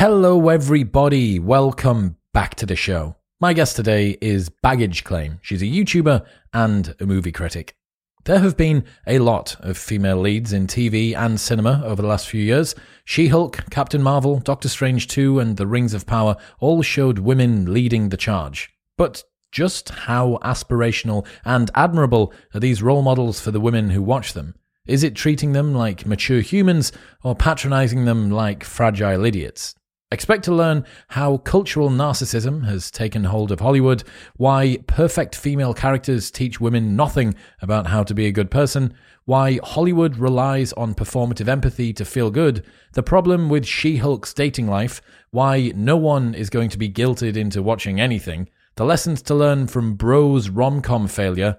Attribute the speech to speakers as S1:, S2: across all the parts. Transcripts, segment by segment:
S1: Hello, everybody. Welcome back to the show. My guest today is Baggage Claim. She's a YouTuber and a movie critic. There have been a lot of female leads in TV and cinema over the last few years. She Hulk, Captain Marvel, Doctor Strange 2, and The Rings of Power all showed women leading the charge. But just how aspirational and admirable are these role models for the women who watch them? Is it treating them like mature humans or patronizing them like fragile idiots? Expect to learn how cultural narcissism has taken hold of Hollywood, why perfect female characters teach women nothing about how to be a good person, why Hollywood relies on performative empathy to feel good, the problem with She Hulk's dating life, why no one is going to be guilted into watching anything, the lessons to learn from Bros rom com failure,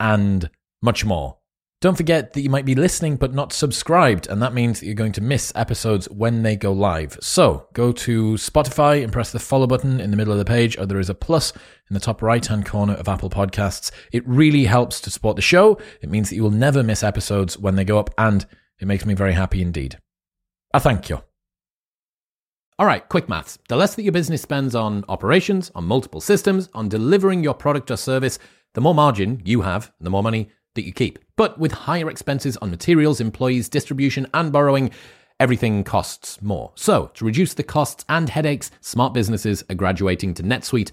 S1: and much more. Don't forget that you might be listening but not subscribed, and that means that you're going to miss episodes when they go live. So go to Spotify and press the follow button in the middle of the page, or there is a plus in the top right hand corner of Apple Podcasts. It really helps to support the show. It means that you will never miss episodes when they go up, and it makes me very happy indeed. I thank you. All right, quick maths. The less that your business spends on operations, on multiple systems, on delivering your product or service, the more margin you have, the more money that you keep. But with higher expenses on materials, employees, distribution, and borrowing, everything costs more. So, to reduce the costs and headaches, smart businesses are graduating to NetSuite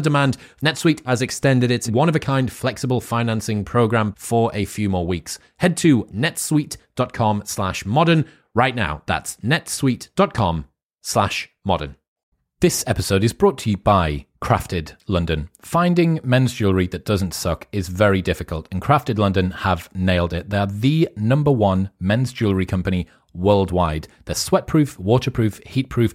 S1: demand, NetSuite has extended its one of a kind flexible financing program for a few more weeks. Head to netsuite.com slash modern right now. That's netsuite.com slash modern. This episode is brought to you by Crafted London. Finding men's jewellery that doesn't suck is very difficult, and Crafted London have nailed it. They're the number one men's jewellery company worldwide. They're sweatproof, waterproof, heatproof,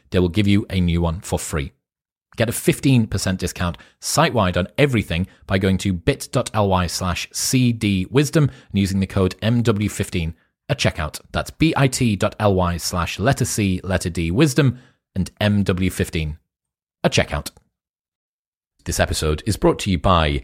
S1: they will give you a new one for free. Get a 15% discount site wide on everything by going to bit.ly slash cdwisdom and using the code MW15 at checkout. That's bit.ly slash letter C, letter D, wisdom, and MW15 at checkout. This episode is brought to you by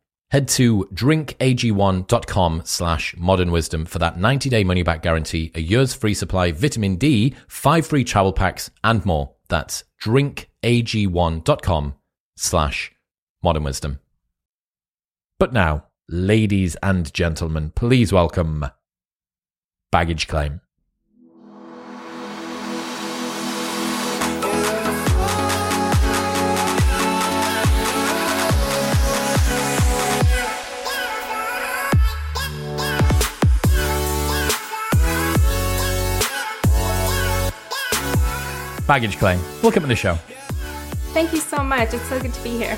S1: Head to drinkag1.com slash modern wisdom for that 90 day money back guarantee, a year's free supply, vitamin D, five free travel packs, and more. That's drinkag1.com slash modern wisdom. But now, ladies and gentlemen, please welcome Baggage Claim. Baggage Claim. Welcome to the show.
S2: Thank you so much. It's so good to be here.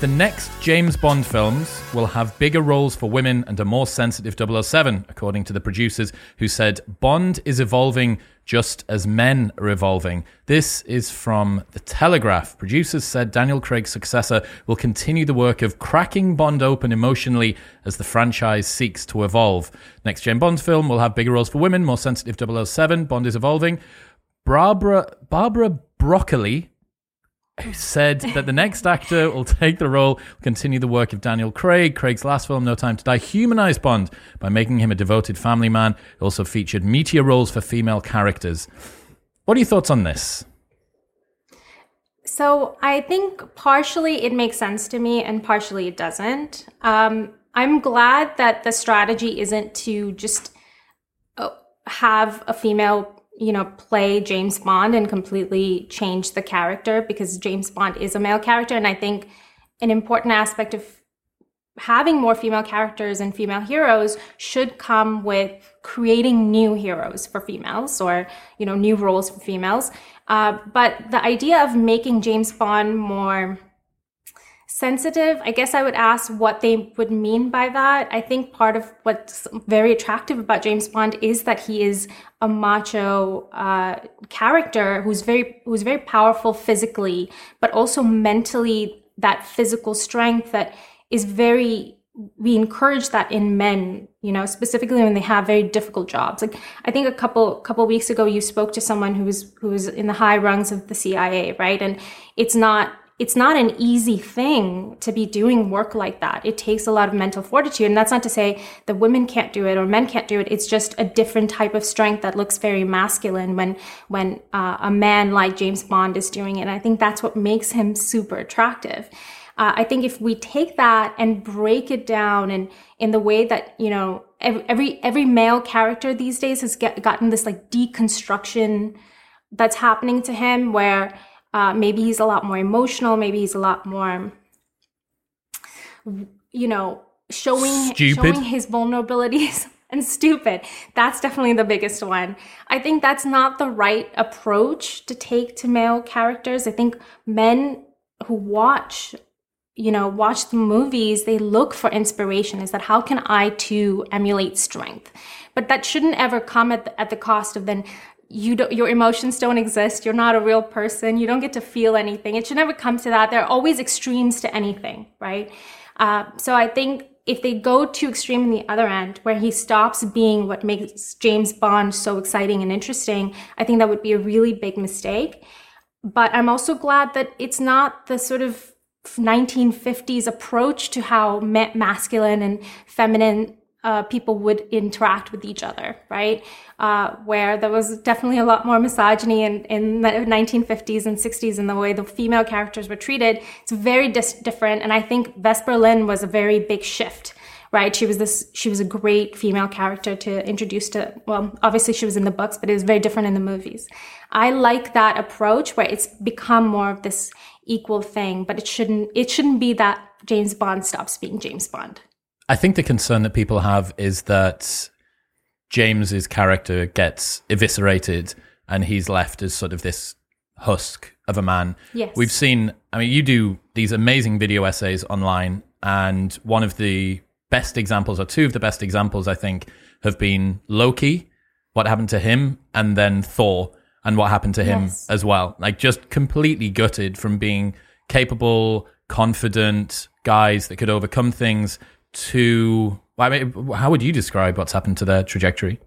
S1: The next James Bond films will have bigger roles for women and a more sensitive 007, according to the producers, who said Bond is evolving just as men are evolving. This is from The Telegraph. Producers said Daniel Craig's successor will continue the work of cracking Bond open emotionally as the franchise seeks to evolve. Next gen Bond film will have bigger roles for women, more sensitive 007. Bond is evolving. Barbara, Barbara Broccoli said that the next actor will take the role, continue the work of Daniel Craig. Craig's last film, No Time to Die, humanized Bond by making him a devoted family man. It also featured meteor roles for female characters. What are your thoughts on this?
S2: So I think partially it makes sense to me and partially it doesn't. Um, I'm glad that the strategy isn't to just uh, have a female you know, play James Bond and completely change the character because James Bond is a male character. And I think an important aspect of having more female characters and female heroes should come with creating new heroes for females or, you know, new roles for females. Uh, but the idea of making James Bond more sensitive. I guess i would ask what they would mean by that. I think part of what's very attractive about james bond is that he is a macho uh, character who's very who's very powerful physically but also mentally that physical strength that is very we encourage that in men you know specifically when they have very difficult jobs. Like i think a couple couple weeks ago you spoke to someone who's who's in the high rungs of the cia right? And it's not it's not an easy thing to be doing work like that. It takes a lot of mental fortitude. And that's not to say that women can't do it or men can't do it. It's just a different type of strength that looks very masculine when, when uh, a man like James Bond is doing it. And I think that's what makes him super attractive. Uh, I think if we take that and break it down and in the way that, you know, every, every, male character these days has get, gotten this like deconstruction that's happening to him where, uh, maybe he's a lot more emotional. Maybe he's a lot more, you know, showing
S1: stupid.
S2: showing his vulnerabilities and stupid. That's definitely the biggest one. I think that's not the right approach to take to male characters. I think men who watch you know watch the movies they look for inspiration is that how can i too emulate strength but that shouldn't ever come at the, at the cost of then you don't, your emotions don't exist. You're not a real person. You don't get to feel anything. It should never come to that. There are always extremes to anything, right? Uh, so I think if they go too extreme in the other end, where he stops being what makes James Bond so exciting and interesting, I think that would be a really big mistake. But I'm also glad that it's not the sort of 1950s approach to how masculine and feminine uh, people would interact with each other, right? Uh, where there was definitely a lot more misogyny in, in the 1950s and 60s in the way the female characters were treated. It's very dis- different. And I think Vesper Lynd was a very big shift, right? She was this, she was a great female character to introduce to, well, obviously she was in the books, but it was very different in the movies. I like that approach where it's become more of this equal thing, but it shouldn't, it shouldn't be that James Bond stops being James Bond.
S1: I think the concern that people have is that James's character gets eviscerated and he's left as sort of this husk of a man.
S2: Yes.
S1: We've seen, I mean, you do these amazing video essays online, and one of the best examples, or two of the best examples, I think, have been Loki, what happened to him, and then Thor, and what happened to him
S2: yes.
S1: as well. Like, just completely gutted from being capable, confident guys that could overcome things to I mean, how would you describe what's happened to their trajectory?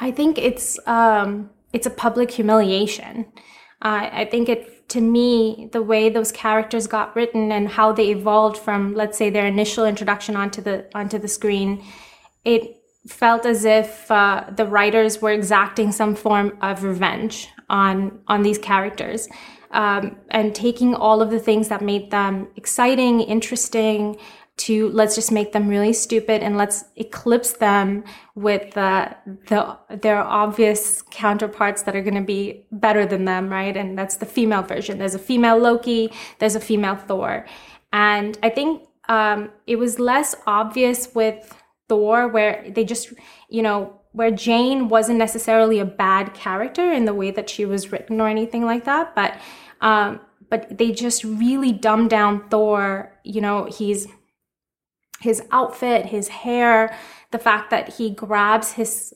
S2: I think it's um, it's a public humiliation. Uh, I think it to me the way those characters got written and how they evolved from let's say their initial introduction onto the onto the screen, it felt as if uh, the writers were exacting some form of revenge on on these characters. Um, and taking all of the things that made them exciting, interesting, to let's just make them really stupid and let's eclipse them with the the their obvious counterparts that are going to be better than them, right? And that's the female version. There's a female Loki, there's a female Thor, and I think um, it was less obvious with Thor, where they just you know where Jane wasn't necessarily a bad character in the way that she was written or anything like that, but um, but they just really dumbed down Thor. You know, he's his outfit, his hair, the fact that he grabs his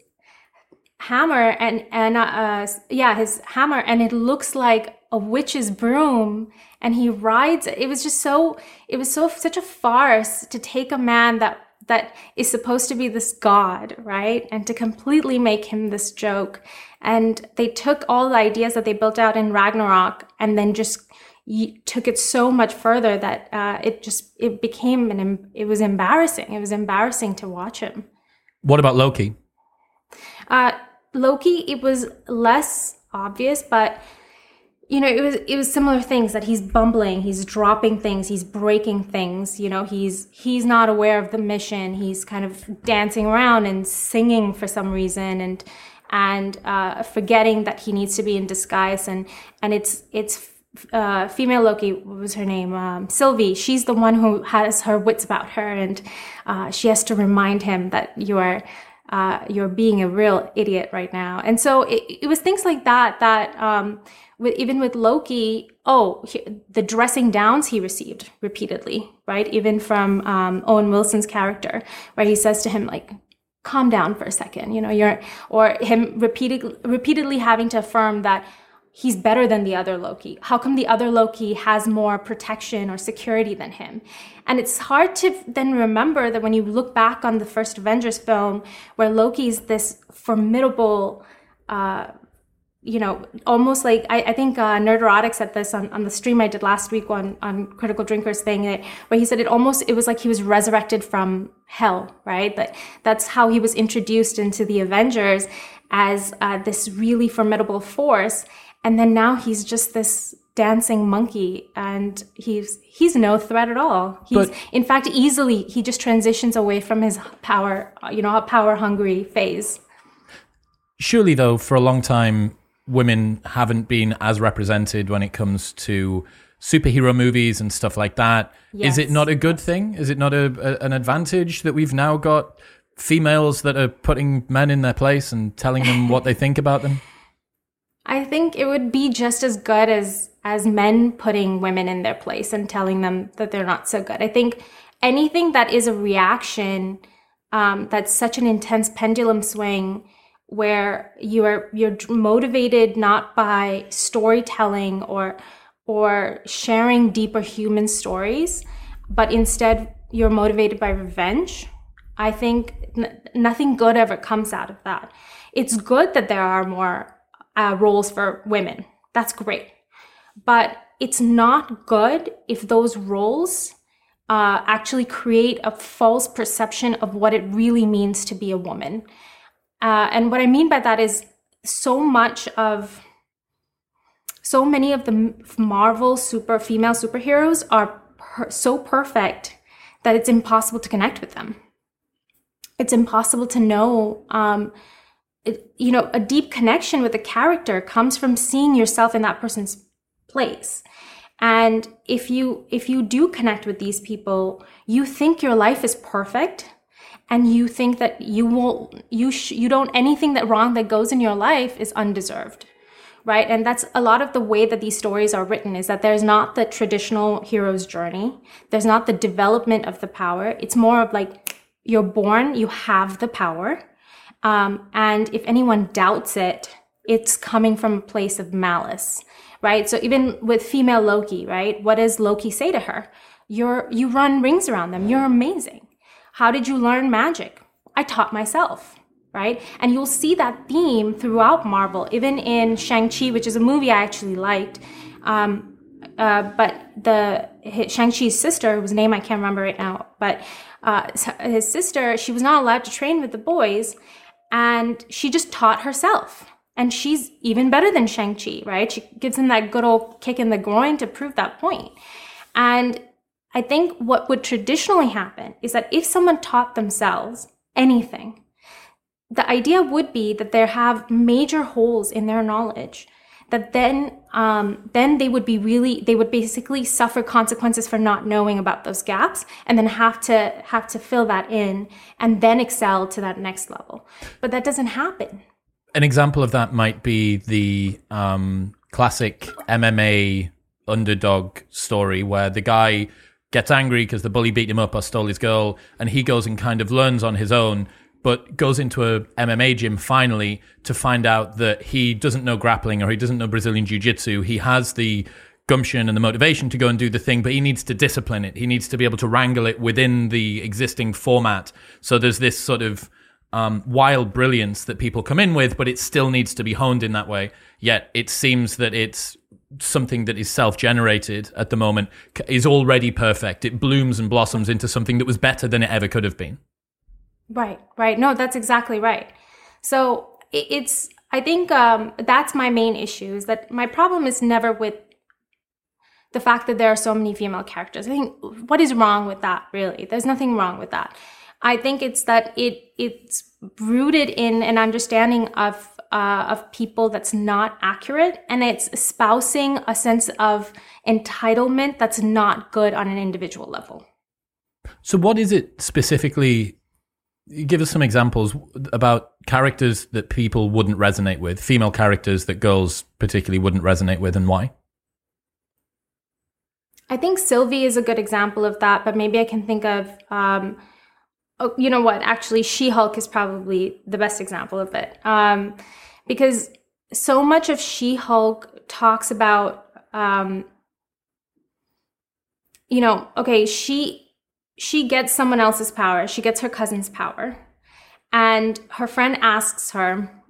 S2: hammer and and uh, yeah his hammer and it looks like a witch's broom and he rides it was just so it was so such a farce to take a man that that is supposed to be this god right? And to completely make him this joke. And they took all the ideas that they built out in ragnarok and then just took it so much further that uh, it just it became an it was embarrassing it was embarrassing to watch him
S1: what about loki
S2: uh, Loki, it was less obvious, but you know, it was it was similar things that he's bumbling, he's dropping things, he's breaking things. You know, he's he's not aware of the mission. He's kind of dancing around and singing for some reason, and and uh, forgetting that he needs to be in disguise. And and it's it's uh, female Loki, what was her name? Um, Sylvie. She's the one who has her wits about her, and uh, she has to remind him that you are uh, you're being a real idiot right now. And so it, it was things like that that um, with, even with Loki, oh, he, the dressing downs he received repeatedly, right? Even from um, Owen Wilson's character, where he says to him like, "Calm down for a second, you know, you're," or him repeatedly repeatedly having to affirm that he's better than the other Loki? How come the other Loki has more protection or security than him? And it's hard to then remember that when you look back on the first Avengers film, where Loki's this formidable, uh, you know, almost like I, I think uh, Nerdrotic said this on, on the stream I did last week on on Critical Drinkers thing, it where he said it almost it was like he was resurrected from hell, right? That that's how he was introduced into the Avengers as uh, this really formidable force and then now he's just this dancing monkey and he's he's no threat at all he's but, in fact easily he just transitions away from his power you know a power hungry phase
S1: surely though for a long time women haven't been as represented when it comes to superhero movies and stuff like that. Yes. Is it not a good thing is it not a, a, an advantage that we've now got females that are putting men in their place and telling them what they think about them
S2: I think it would be just as good as as men putting women in their place and telling them that they're not so good. I think anything that is a reaction um, that's such an intense pendulum swing where you are you're motivated not by storytelling or or sharing deeper human stories, but instead you're motivated by revenge. I think n- nothing good ever comes out of that. It's good that there are more uh, roles for women. That's great. But it's not good if those roles uh, actually create a false perception of what it really means to be a woman. Uh, and what I mean by that is so much of, so many of the Marvel super female superheroes are per- so perfect that it's impossible to connect with them. It's impossible to know um, you know, a deep connection with a character comes from seeing yourself in that person's place. And if you if you do connect with these people, you think your life is perfect and you think that you won't you sh- you don't anything that wrong that goes in your life is undeserved right? And that's a lot of the way that these stories are written is that there's not the traditional hero's journey. There's not the development of the power. It's more of like you're born you have the power um, and if anyone doubts it, it's coming from a place of malice, right? So even with female Loki, right? What does Loki say to her? You're, you run rings around them. You're amazing. How did you learn magic? I taught myself, right? And you'll see that theme throughout Marvel, even in Shang-Chi, which is a movie I actually liked. Um, uh, but the Shang-Chi's sister, whose name I can't remember right now, but uh, his sister, she was not allowed to train with the boys and she just taught herself. And she's even better than Shang-Chi, right? She gives him that good old kick in the groin to prove that point. And I think what would traditionally happen is that if someone taught themselves anything, the idea would be that they have major holes in their knowledge that then um, then they would be really they would basically suffer consequences for not knowing about those gaps and then have to have to fill that in and then excel to that next level. But that doesn't happen.
S1: An example of that might be the um, classic mma underdog story where the guy gets angry because the bully beat him up or stole his girl and he goes and kind of learns on his own but goes into a MMA gym finally to find out that he doesn't know grappling or he doesn't know Brazilian Jiu Jitsu. He has the gumption and the motivation to go and do the thing, but he needs to discipline it. He needs to be able to wrangle it within the existing format. So there's this sort of um, wild brilliance that people come in with, but it still needs to be honed in that way. Yet it seems that it's something that is self-generated at the moment is already perfect. It blooms and blossoms into something that was better than it ever could have been.
S2: Right, right. No, that's exactly right. So it's, I think um, that's my main issue is that my problem is never with the fact that there are so many female characters. I think what is wrong with that really? There's nothing wrong with that. I think it's that it it's rooted in an understanding of uh, of people that's not accurate, and it's espousing a sense of entitlement that's not good on an individual level.
S1: So, what is it specifically? Give us some examples about characters that people wouldn't resonate with, female characters that girls particularly wouldn't resonate with, and why?
S2: I think Sylvie is a good example of that, but maybe I can think of, um, oh, you know what? Actually, She Hulk is probably the best example of it. Um, because so much of She Hulk talks about, um, you know, okay, she she gets someone else's power. She gets her cousin's power, and her friend asks her,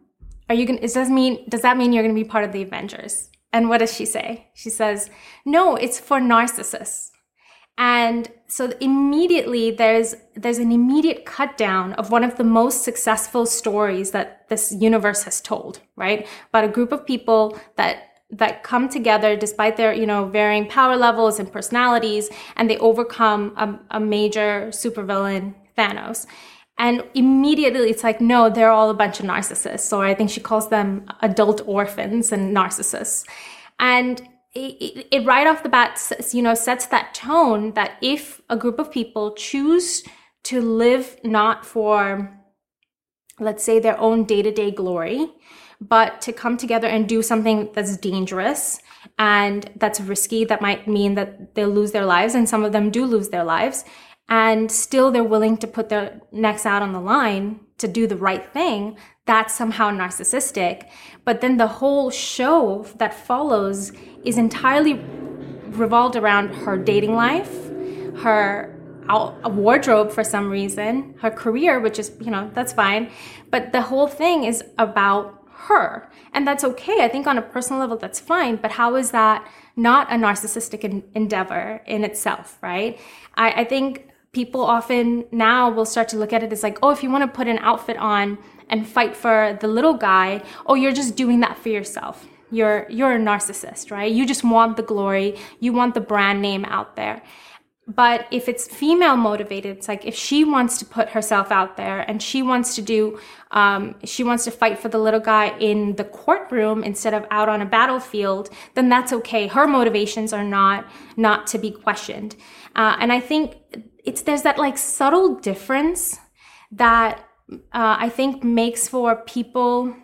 S2: "Are you gonna? Does that mean? Does that mean you're gonna be part of the Avengers?" And what does she say? She says, "No, it's for narcissists." And so immediately there's there's an immediate cut down of one of the most successful stories that this universe has told, right? About a group of people that that come together despite their you know varying power levels and personalities and they overcome a, a major supervillain Thanos. And immediately it's like, no, they're all a bunch of narcissists. So I think she calls them adult orphans and narcissists. And it, it, right off the bat, you know, sets that tone that if a group of people choose to live not for, let's say, their own day to day glory, but to come together and do something that's dangerous and that's risky, that might mean that they'll lose their lives, and some of them do lose their lives and still they're willing to put their necks out on the line to do the right thing, that's somehow narcissistic. But then the whole show that follows is entirely revolved around her dating life, her wardrobe for some reason, her career, which is, you know, that's fine. But the whole thing is about her. And that's okay. I think on a personal level, that's fine. But how is that not a narcissistic endeavor in itself, right? I, I think people often now will start to look at it as like, oh, if you want to put an outfit on and fight for the little guy, oh, you're just doing that for yourself. You're you're a narcissist, right? You just want the glory, you want the brand name out there. But if it's female motivated, it's like if she wants to put herself out there and she wants to do, um, she wants to fight for the little guy in the courtroom instead of out on a battlefield, then that's okay. Her motivations are not not to be questioned. Uh, and I think it's there's that like subtle difference that uh, I think makes for people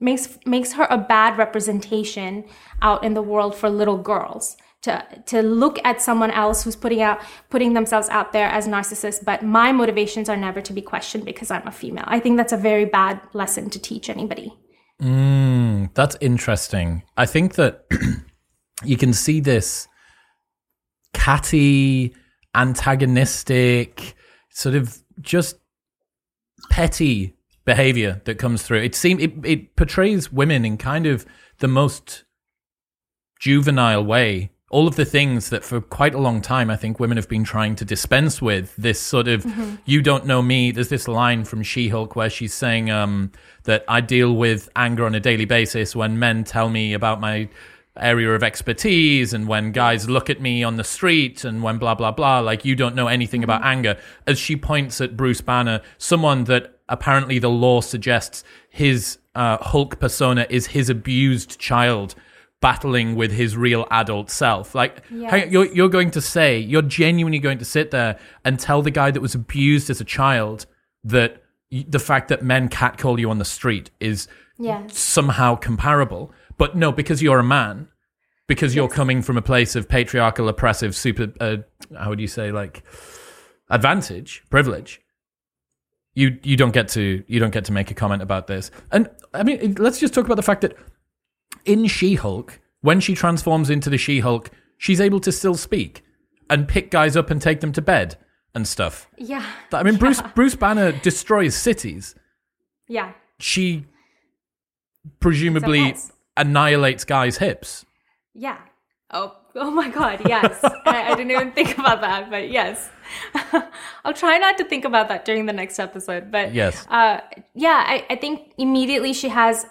S2: makes makes her a bad representation out in the world for little girls to to look at someone else who's putting out putting themselves out there as narcissists but my motivations are never to be questioned because i'm a female i think that's a very bad lesson to teach anybody
S1: mm, that's interesting i think that you can see this catty antagonistic, sort of just petty behavior that comes through. It seems it, it portrays women in kind of the most juvenile way. All of the things that for quite a long time I think women have been trying to dispense with. This sort of mm-hmm. you don't know me. There's this line from She Hulk where she's saying um, that I deal with anger on a daily basis when men tell me about my area of expertise and when guys look at me on the street and when blah blah blah like you don't know anything about mm-hmm. anger as she points at Bruce Banner someone that apparently the law suggests his uh, Hulk persona is his abused child battling with his real adult self like yes. you're, you're going to say you're genuinely going to sit there and tell the guy that was abused as a child that the fact that men catcall you on the street is yes. somehow comparable but no, because you're a man, because you're coming from a place of patriarchal, oppressive, super, uh, how would you say, like advantage, privilege. you you don't get to you don't get to make a comment about this. And I mean, let's just talk about the fact that in She-Hulk, when she transforms into the She-Hulk, she's able to still speak and pick guys up and take them to bed and stuff.
S2: Yeah.
S1: I mean, Bruce Bruce Banner destroys cities.
S2: Yeah.
S1: She presumably annihilates guys' hips.
S2: Yeah. Oh, oh my God. Yes. I, I didn't even think about that, but yes. I'll try not to think about that during the next episode. But
S1: Yes.
S2: uh, yeah, I, I think immediately she has,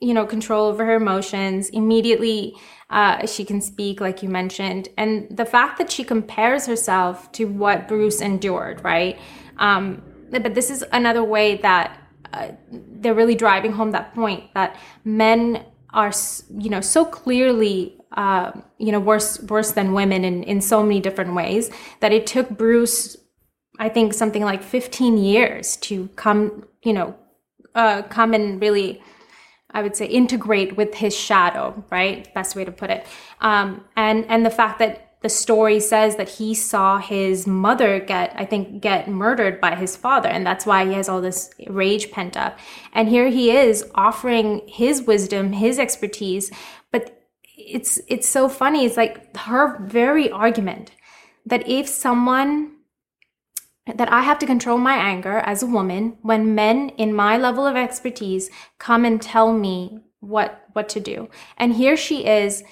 S2: you know, control over her emotions. Immediately uh, she can speak, like you mentioned. And the fact that she compares herself to what Bruce endured, right? Um, but this is another way that uh, they're really driving home that point that men are, you know, so clearly, uh, you know, worse worse than women in in so many different ways that it took Bruce, I think, something like 15 years to come, you know, uh, come and really. I would say integrate with his shadow, right? Best way to put it. Um, and and the fact that the story says that he saw his mother get, I think, get murdered by his father, and that's why he has all this rage pent up. And here he is offering his wisdom, his expertise, but it's it's so funny. It's like her very argument that if someone that I have to control my anger as a woman when men in my level of expertise come and tell me what what to do. And here she is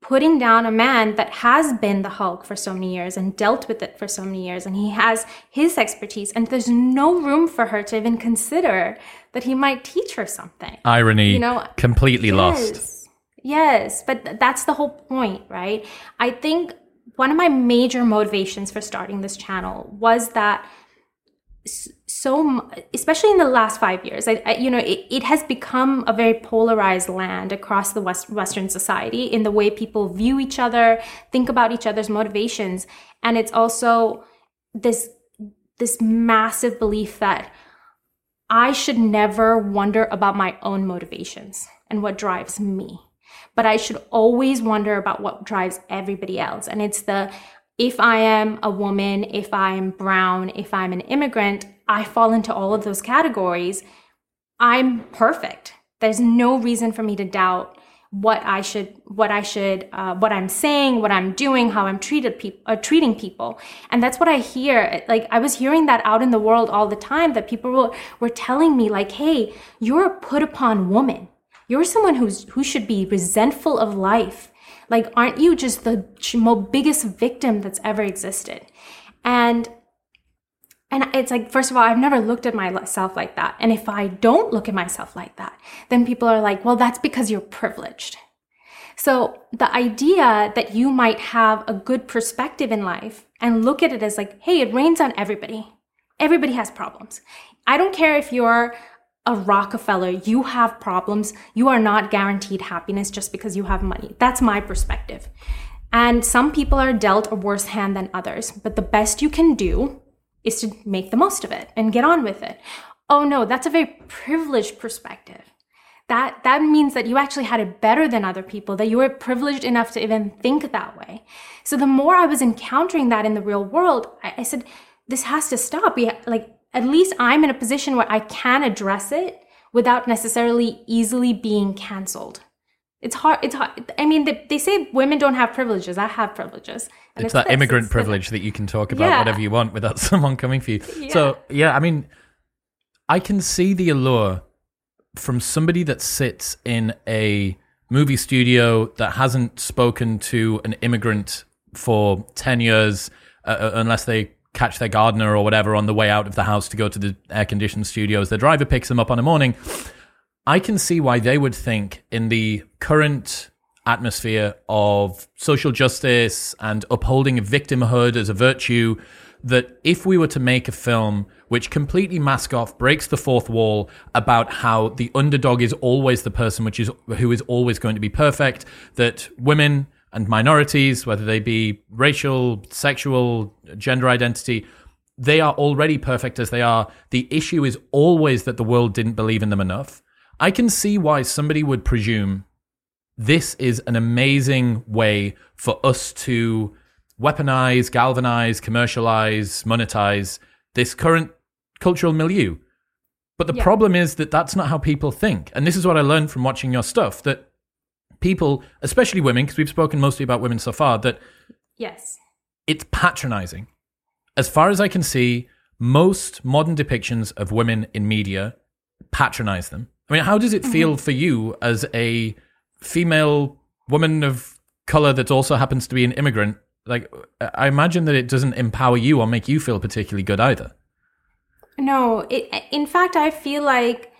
S2: putting down a man that has been the Hulk for so many years and dealt with it for so many years and he has his expertise and there's no room for her to even consider that he might teach her something.
S1: Irony,
S2: You know,
S1: completely lost.
S2: Yes. Yes, but th- that's the whole point, right? I think one of my major motivations for starting this channel was that so especially in the last five years I, I, you know it, it has become a very polarized land across the West, western society in the way people view each other think about each other's motivations and it's also this this massive belief that I should never wonder about my own motivations and what drives me. But I should always wonder about what drives everybody else. And it's the if I am a woman, if I am brown, if I'm an immigrant, I fall into all of those categories. I'm perfect. There's no reason for me to doubt what I should, what I should, uh, what I'm saying, what I'm doing, how I'm treated people, uh, treating people, and that's what I hear. Like I was hearing that out in the world all the time. That people were, were telling me, like, "Hey, you're a put upon woman. You're someone who's who should be resentful of life. Like, aren't you just the biggest victim that's ever existed?" And and it's like, first of all, I've never looked at myself like that. And if I don't look at myself like that, then people are like, well, that's because you're privileged. So the idea that you might have a good perspective in life and look at it as like, hey, it rains on everybody. Everybody has problems. I don't care if you're a Rockefeller, you have problems. You are not guaranteed happiness just because you have money. That's my perspective. And some people are dealt a worse hand than others, but the best you can do is to make the most of it and get on with it. Oh no, that's a very privileged perspective. That that means that you actually had it better than other people, that you were privileged enough to even think that way. So the more I was encountering that in the real world, I, I said, this has to stop. We like at least I'm in a position where I can address it without necessarily easily being canceled. It's hard. It's hard. I mean, they, they say women don't have privileges. I have privileges. And
S1: It's that
S2: this.
S1: immigrant
S2: It's-
S1: privilege that you can talk about
S2: Yeah.
S1: whatever you want without someone coming for you. So, yeah, I mean, I can see the allure from somebody that sits in a movie studio that hasn't spoken to an immigrant for 10 years, uh, uh, unless they catch their gardener or whatever on the way out of the house to go to the air conditioned studios. Their driver picks them up on a morning. I can see why they would think in the current atmosphere of social justice and upholding victimhood as a virtue that if we were to make a film which completely mask off breaks the fourth wall about how the underdog is always the person which is who is always going to be perfect that women and minorities whether they be racial sexual gender identity they are already perfect as they are the issue is always that the world didn't believe in them enough i can see why somebody would presume this is an amazing way for us to weaponize, galvanize, commercialize, monetize this current cultural milieu. But the
S2: Yeah.
S1: problem is that that's not how people think. And this is what I learned from watching your stuff that people, especially women, because we've spoken mostly about women so far, that
S2: Yes.
S1: it's patronizing. As far as I can see, most modern depictions of women in media patronize them. I mean, how does it feel mm-hmm. for you as a female woman of color that also happens to be an immigrant? Like, I imagine that it doesn't empower you or make you feel particularly good either.
S2: No, it, in fact, I feel like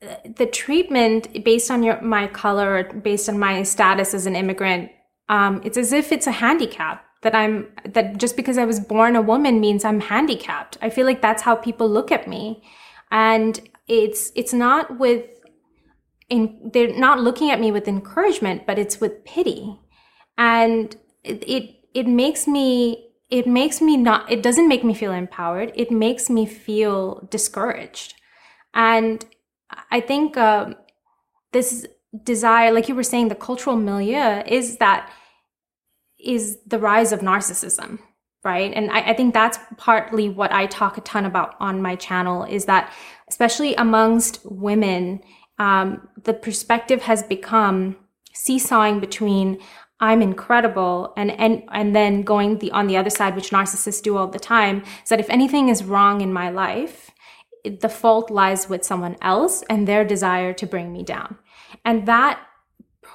S2: the treatment based on your my color, or based on my status as an immigrant, um, it's as if it's a handicap that I'm that just because I was born a woman means I'm handicapped. I feel like that's how people look at me, and it's it's not with in they're not looking at me with encouragement, but it's with pity, and it it, it makes me it makes me not it doesn't make me feel empowered. It makes me feel discouraged. And i think um, this desire like you were saying the cultural milieu is that is the rise of narcissism right? And I, I think that's partly what i talk a ton about on my channel is that especially amongst women um, the perspective has become seesawing between I'm incredible and and and then going the on the other side which narcissists do all the time is that if anything is wrong in my life the fault lies with someone else and their desire to bring me down. And that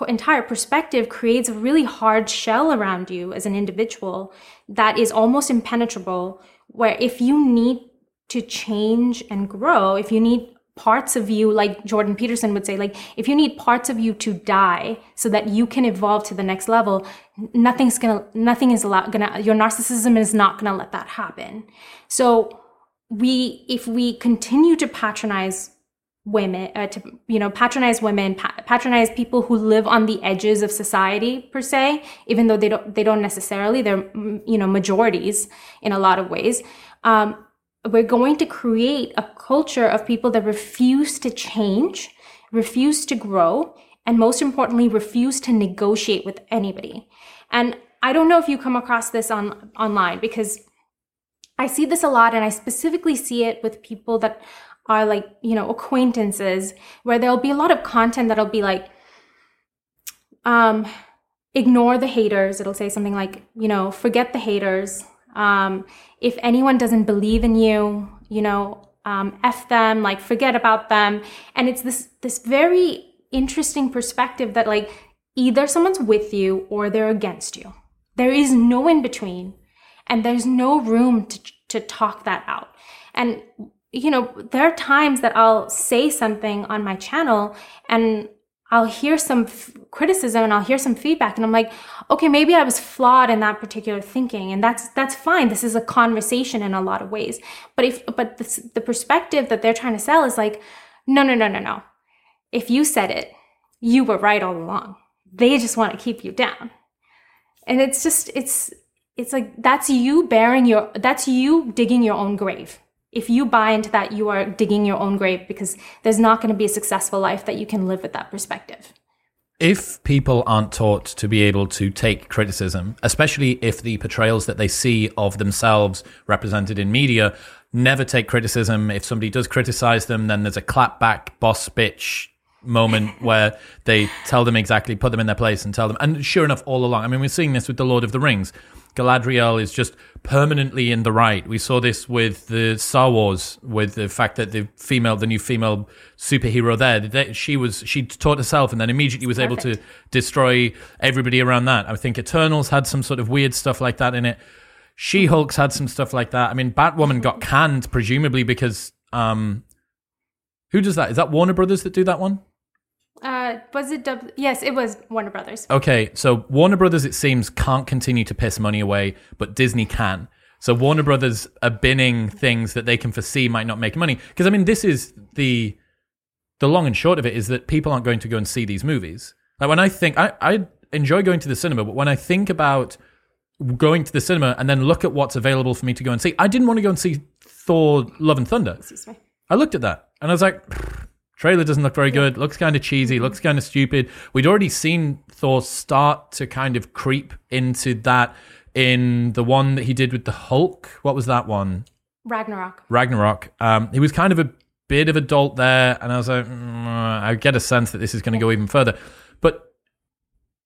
S2: entire perspective creates a really hard shell around you as an individual that is almost impenetrable where if you need to change and grow if you need parts of you like jordan peterson would say like if you need parts of you to die so that you can evolve to the next level nothing's gonna nothing is allowed gonna your narcissism is not gonna let that happen. So we if we continue to patronize women uh, to you know patronize women pa- patronize people who live on the edges of society per se even though they don't they don't necessarily they're mm, you know majorities in a lot of ways um, we're going to create a culture of people that refuse to change refuse to grow and most importantly refuse to negotiate with anybody. And i don't know if you come across this on online because I see this a lot, and I specifically see it with people that are like, you know, acquaintances, where there'll be a lot of content that'll be like, um, ignore the haters. It'll say something like, you know, forget the haters. Um, if anyone doesn't believe in you, you know, um, f them, like forget about them. And it's this this very interesting perspective that like either someone's with you or they're against you. There is no in between and there's no room to to talk that out. And you know there are times that i'll say something on my channel and i'll hear some f- criticism and i'll hear some feedback and i'm like okay maybe i was flawed in that particular thinking and that's that's fine. This is a conversation in a lot of ways. But if but this, the perspective that they're trying to sell is like no no no no no. If you said it you were right all along. They just want to keep you down. And it's just it's it's like that's you bearing your that's you digging your own grave if you buy into that you are digging your own grave because there's not going to be a successful life that you can live with that perspective
S1: if people aren't taught to be able to take criticism, especially if the portrayals that they see of themselves represented in media never take criticism, if somebody does criticize them, then there's a clapback boss bitch moment where they tell them exactly, put them in their place and tell them. And sure enough, all along, I mean, we're seeing this with The Lord of the Rings. Galadriel is just permanently in the right. We saw this with the Star Wars, with the fact that the female, the new female superhero there, that she was she taught herself and then immediately was able to destroy everybody around that. I think Eternals had some sort of weird stuff like that in it. She Hulk's had some stuff like that. I mean, Batwoman got canned presumably because um, who does that? Is that Warner Brothers that do that one?
S2: Uh was it w- yes it was warner brothers
S1: Okay, so Warner Brothers, it seems, can't continue to piss money away, but Disney can. So Warner Brothers are binning things that they can foresee might not make money. Because I mean, this is the the long and short of it is that people aren't going to go and see these movies. Like when I think I, I enjoy going to the cinema, but when I think about going to the cinema and then look at what's available for me to go and see, I didn't want to go and see Thor: Love and Thunder.
S2: excuse me
S1: I looked at that and I was like, trailer doesn't look very good. Looks kind of cheesy. Looks kind of stupid. We'd already seen Thor start to kind of creep into that in the one that he did with the Hulk. What was that one?
S2: Ragnarok.
S1: Ragnarok. Um, he was kind of a bit of adult there, and I was like, mm, I get a sense that this is going to go even further. But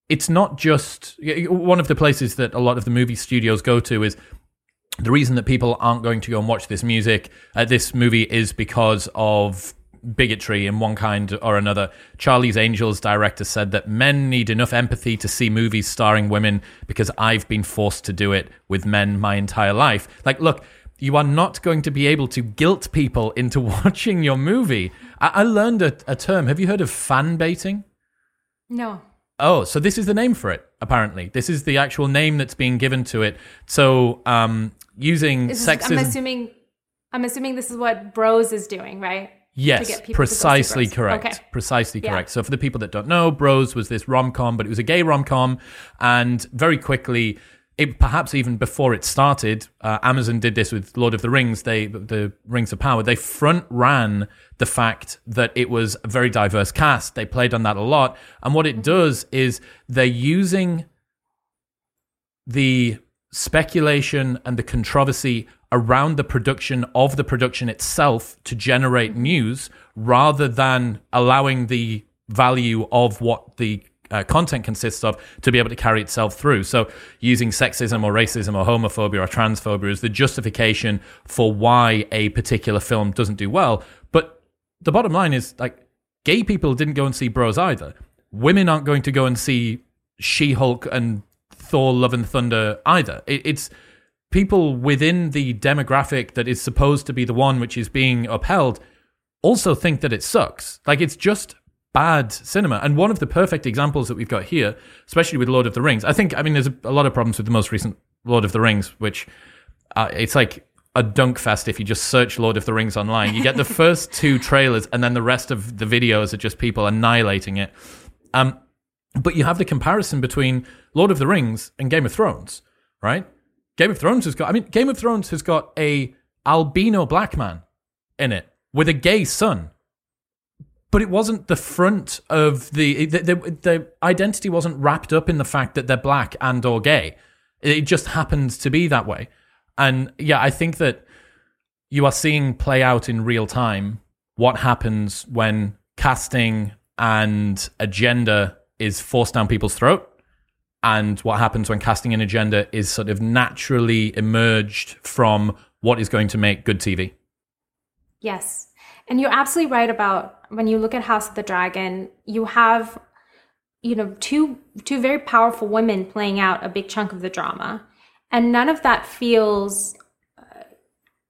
S1: it's not just one of the places that a lot of the movie studios go to is the reason that people aren't going to go and watch this music, uh, this movie, is because of bigotry in one kind or another. Charlie's Angels director said that men need enough empathy to see movies starring women because I've been forced to do it with men my entire life. Like, look, you are not going to be able to guilt people into watching your movie. I, I learned a, a term. Have you heard of fan baiting?
S2: No.
S1: Oh, so this is the name for it, apparently. This is the actual name that's being given to it. So, um, using
S2: Is-
S1: sexism.
S2: I'm assuming. I'm assuming this is what Bros is doing, right?
S1: Yes, precisely correct.
S2: Okay.
S1: Precisely
S2: Yeah.
S1: correct. So, for the people that don't know, Bros was this rom com, but it was a gay rom com. And very quickly, it, perhaps even before it started, uh, Amazon did this with Lord of the Rings, they the Rings of Power. They front ran the fact that it was a very diverse cast. They played on that a lot. And what it does is they're using the speculation and the controversy around the production of the production itself to generate news rather than allowing the value of what the uh, content consists of to be able to carry itself through. So, using sexism or racism or homophobia or transphobia as the justification for why a particular film doesn't do well. But the bottom line is like, gay people didn't go and see Bros either. Women aren't going to go and see She Hulk and Thor Love and Thunder either. It, it's people within the demographic that is supposed to be the one which is being upheld also think that it sucks. Like it's just bad cinema. And one of the perfect examples that we've got here, especially with Lord of the Rings, I think, I mean, there's a, lot of problems with the most recent Lord of the Rings, which uh, it's like a dunk fest if you just search Lord of the Rings online. You get the first two trailers, and then the rest of the videos are just people annihilating it. Um, but you have the comparison between Lord of the Rings and Game of Thrones, right? Game of Thrones has got, I mean, Game of Thrones has got a albino black man in it with a gay son. But it wasn't the front of the, the, the, the identity wasn't wrapped up in the fact that they're black and or gay. It just happens to be that way. And yeah, I think that you are seeing play out in real time what happens when casting and agenda is forced down people's throat and what happens when casting an agenda is sort of naturally emerged from what is going to make good TV.
S2: Yes. And you're absolutely right about when you look at House of the Dragon, you have you know two two very powerful women playing out a big chunk of the drama. And none of that feels uh,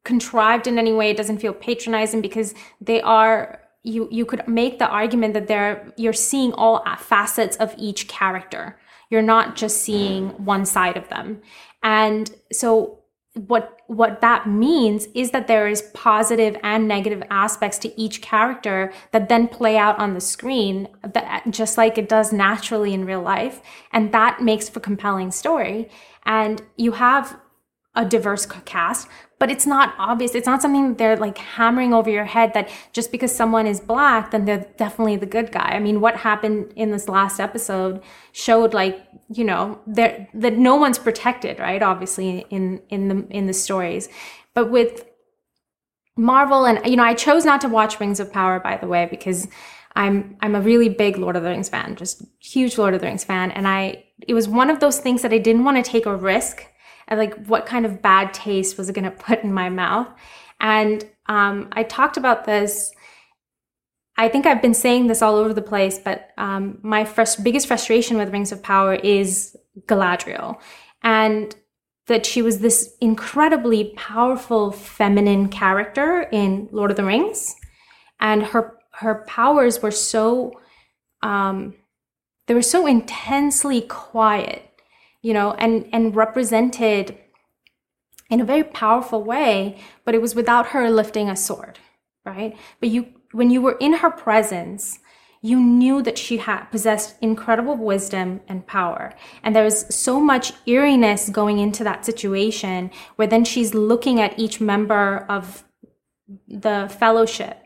S2: contrived in any way. It doesn't feel patronizing because they are you you could make the argument that they're you're seeing all facets of each character. You're not just seeing one side of them. And so what what that means is that there is positive and negative aspects to each character that then play out on the screen that, just like it does naturally in real life. And that makes for compelling story. And you have a diverse cast but it's not obvious. It's not something they're like hammering over your head that just because someone is black then they're definitely the good guy. I mean what happened in this last episode showed like you know that that no one's protected right obviously in in the in the stories. But with marvel and you know i chose not to watch rings of power by the way because i'm i'm a really big lord of the rings fan just huge lord of the rings fan. And i it was one of those things that i didn't want to take a risk like what kind of bad taste was it going to put in my mouth? And um, i talked about this. I think i've been saying this all over the place but um, my frust- biggest frustration with rings of power is galadriel. And that she was this incredibly powerful feminine character in lord of the rings. And her her powers were so um, they were so intensely quiet you know, and and represented in a very powerful way, but it was without her lifting a sword, right? But you when you were in her presence, you knew that she had possessed incredible wisdom and power. And there was so much eeriness going into that situation where then she's looking at each member of the fellowship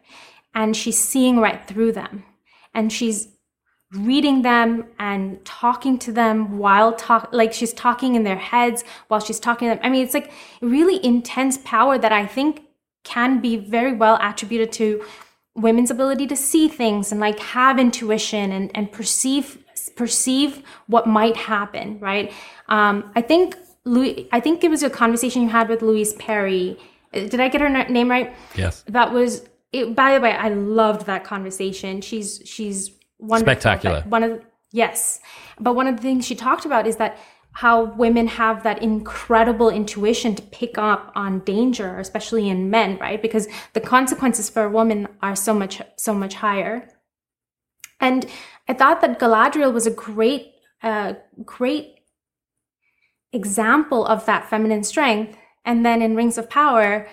S2: and she's seeing right through them. And she's reading them and talking to them while talk like she's talking in their heads while she's talking to them. I mean, it's like really intense power that I think can be very well attributed to women's ability to see things and like have intuition and, and perceive perceive what might happen, right? Um, I think Louis, I think it was a conversation you had with Louise Perry. Did I get her name right?
S1: Yes.
S2: That was it, by the way, I loved that conversation. She's she's wonderful.
S1: Spectacular.
S2: One of yes, but one of the things she talked about is that how women have that incredible intuition to pick up on danger, especially in men, right? Because the consequences for a woman are so much so much higher. And I thought that Galadriel was a great, uh, great example of that feminine strength. And then in Rings of Power,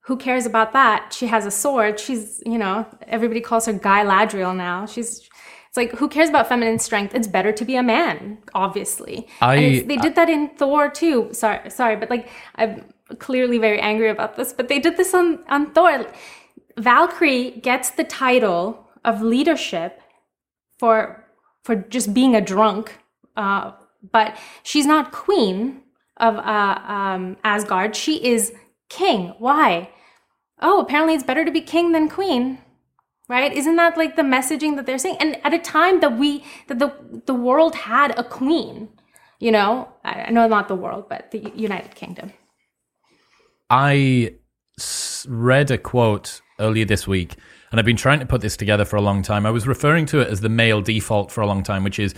S2: who cares about that? She has a sword. She's, you know, everybody calls her Guy Ladriel now. She's, it's like, who cares about feminine strength? It's better to be a man, obviously.
S1: I,
S2: they did that in Thor too. Sorry, sorry, but like, I'm clearly very angry about this, but they did this on, on Thor. Valkyrie gets the title of leadership for for just being a drunk, uh, but she's not queen of uh, um, Asgard. She is king. Why? Oh, apparently it's better to be king than queen, right? Isn't that like the messaging that they're saying? And at a time that we that the the world had a queen, you know, I know not the world, but the United Kingdom.
S1: I read a quote earlier this week and I've been trying to put this together for a long time. I was referring to it as the male default for a long time, which is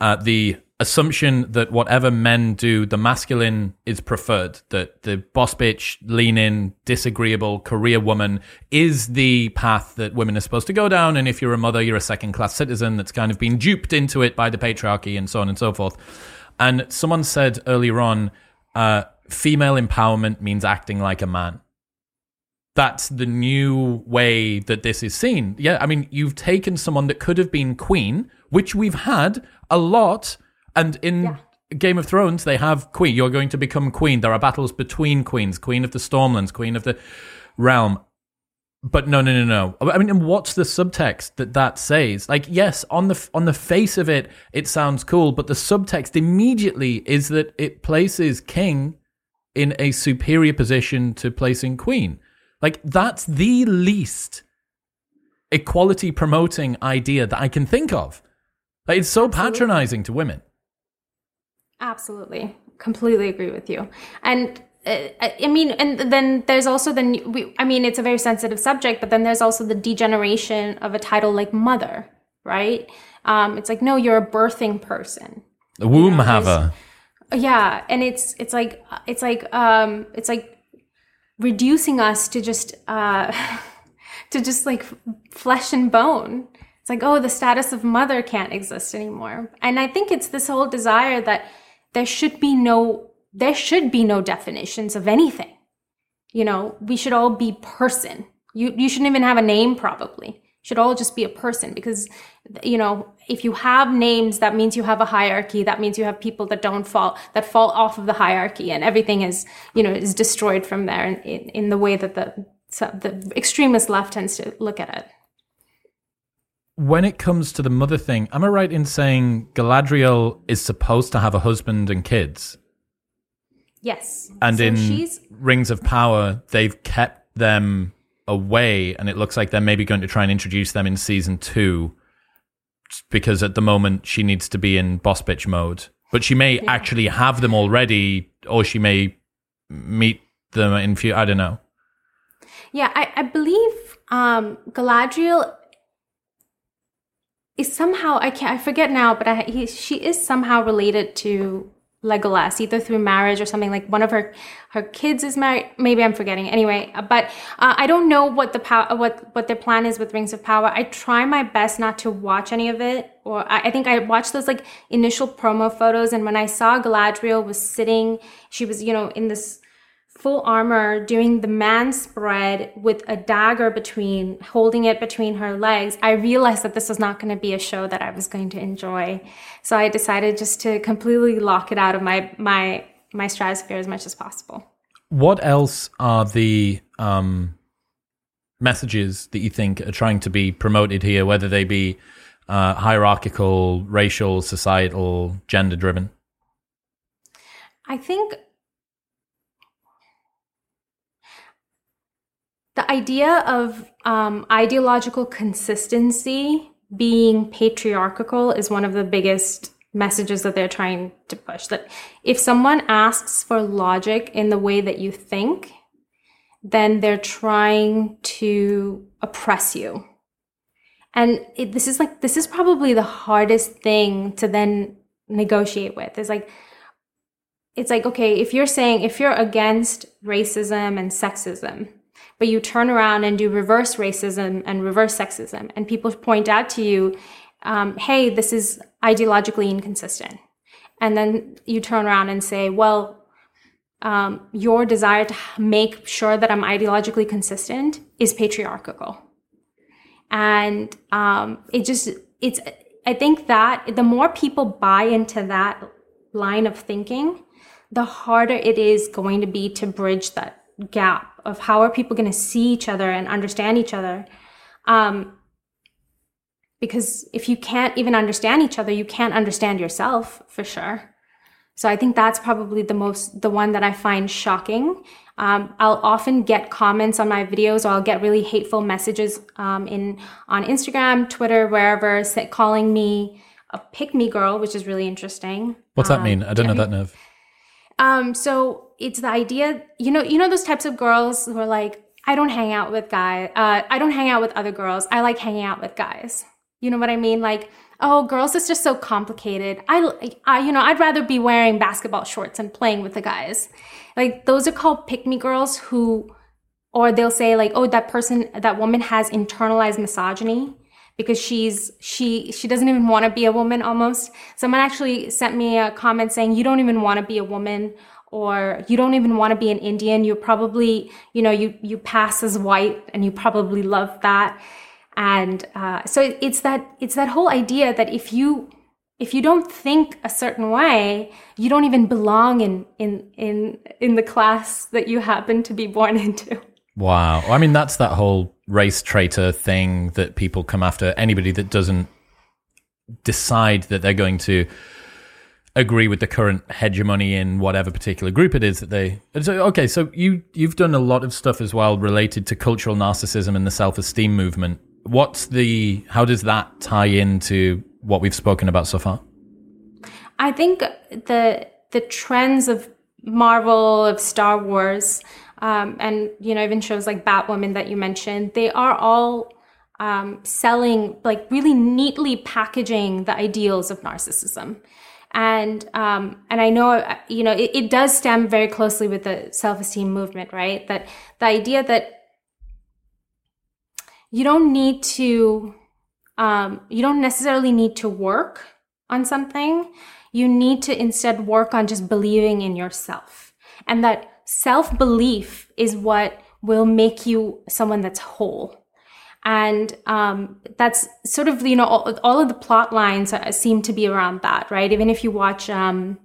S1: uh, the assumption that whatever men do, the masculine is preferred, that the boss bitch, lean in, disagreeable career woman is the path that women are supposed to go down. And if you're a mother, you're a second class citizen that's kind of been duped into it by the patriarchy and so on and so forth. And someone said earlier on, uh, female empowerment means acting like a man that's the new way that this is seen. Yeah, I mean, you've taken someone that could have been queen, which we've had a lot, and in yeah. Game of Thrones, they have queen. You're going to become queen. There are battles between queens, queen of the Stormlands, queen of the realm. But no, no, no, no. I mean, and what's the subtext that that says? Like, yes, on the on the face of it, it sounds cool, but the subtext immediately is that it places king in a superior position to placing queen. Like that's the least equality promoting idea that I can think of. Like it's so Absolutely. patronizing to women.
S2: Absolutely. Completely agree with you. And uh, I mean, and then there's also the, we, I mean, it's a very sensitive subject, but then there's also the degeneration of a title like mother, right? Um, it's like, no, you're a birthing person.
S1: The womb you know, haver.
S2: Yeah. And it's, it's like, it's like, um, it's like reducing us to just uh, to just like flesh and bone. It's like, oh, the status of mother can't exist anymore. And I think it's this whole desire that there should be no there should be no definitions of anything. You know, we should all be person. You you shouldn't even have a name probably should all just be a person because you know if you have names that means you have a hierarchy that means you have people that don't fall that fall off of the hierarchy and everything is you know is destroyed from there in, in, in the way that the the extremist left tends to look at it
S1: when it comes to the mother thing am i right in saying galadriel is supposed to have a husband and kids
S2: yes
S1: and so in she's... rings of power they've kept them away, and it looks like they're maybe going to try and introduce them in season two, because at the moment she needs to be in boss bitch mode. But she may yeah. actually have them already, or she may meet them in few. I don't know.
S2: Yeah, I, I believe um, Galadriel is somehow I can't I forget now, but I, he, she is somehow related to Legolas, either through marriage or something. Like one of her her kids is married. Maybe I'm forgetting. Anyway, uh, but uh, I don't know what the power what what their plan is with Rings of Power. I try my best not to watch any of it, or I, I think I watched those like initial promo photos, and when I saw Galadriel was sitting, she was you know in this full armor doing the man spread with a dagger between holding it between her legs. I realized that this was not going to be a show that i was going to enjoy. So i decided just to completely lock it out of my my my stratosphere as much as possible.
S1: What else are the um, messages that you think are trying to be promoted here whether they be uh, hierarchical, racial, societal, gender driven?
S2: I think the idea of um, ideological consistency being patriarchal is one of the biggest messages that they're trying to push. That if someone asks for logic in the way that you think, then they're trying to oppress you. And it, this is like, this is probably the hardest thing to then negotiate with. Is like, it's like, okay, if you're saying, if you're against racism and sexism, but you turn around and do reverse racism and reverse sexism, and people point out to you, um, hey, this is ideologically inconsistent. And then you turn around and say, well, um, your desire to make sure that I'm ideologically consistent is patriarchal. And um, it just, it's, I think that the more people buy into that line of thinking, the harder it is going to be to bridge that gap of how are people going to see each other and understand each other. Um, because if you can't even understand each other, you can't understand yourself for sure. So I think that's probably the most, the one that I find shocking. Um, I'll often get comments on my videos, or I'll get really hateful messages um, in on Instagram, Twitter, wherever, calling me a pick me girl, which is really interesting.
S1: What's that mean? I don't know that nerve.
S2: Um, so it's the idea, you know, you know those types of girls who are like, I don't hang out with guys. Uh, I don't hang out with other girls. I like hanging out with guys. You know what I mean? Like, oh, girls is just so complicated. I, I, you know, I'd rather be wearing basketball shorts and playing with the guys. Like those are called pick me girls who, or they'll say like, oh, that person, that woman has internalized misogyny because she's she she doesn't even want to be a woman almost. Someone actually sent me a comment saying you don't even want to be a woman or you don't even want to be an Indian. You probably, you know, you you pass as white and you probably love that. And uh, so it's that it's that whole idea that if you if you don't think a certain way, you don't even belong in in in in the class that you happen to be born into.
S1: Wow. I mean, that's that whole race traitor thing that people come after anybody that doesn't decide that they're going to agree with the current hegemony in whatever particular group it is that they so okay so you you've done a lot of stuff as well related to cultural narcissism and the self-esteem movement what's the how does that tie into what we've spoken about so far
S2: i think the the trends of marvel of star wars um, and you know even shows like Batwoman that you mentioned, they are all um, selling like really neatly packaging the ideals of narcissism. And um, and I know you know it, it does stem very closely with the self esteem movement, right? That the idea that you don't need to um, you don't necessarily need to work on something. You need to instead work on just believing in yourself, and that self belief is what will make you someone that's whole. And um, that's sort of, you know, all, all, of the plot lines seem to be around that, right? Even if you watch um,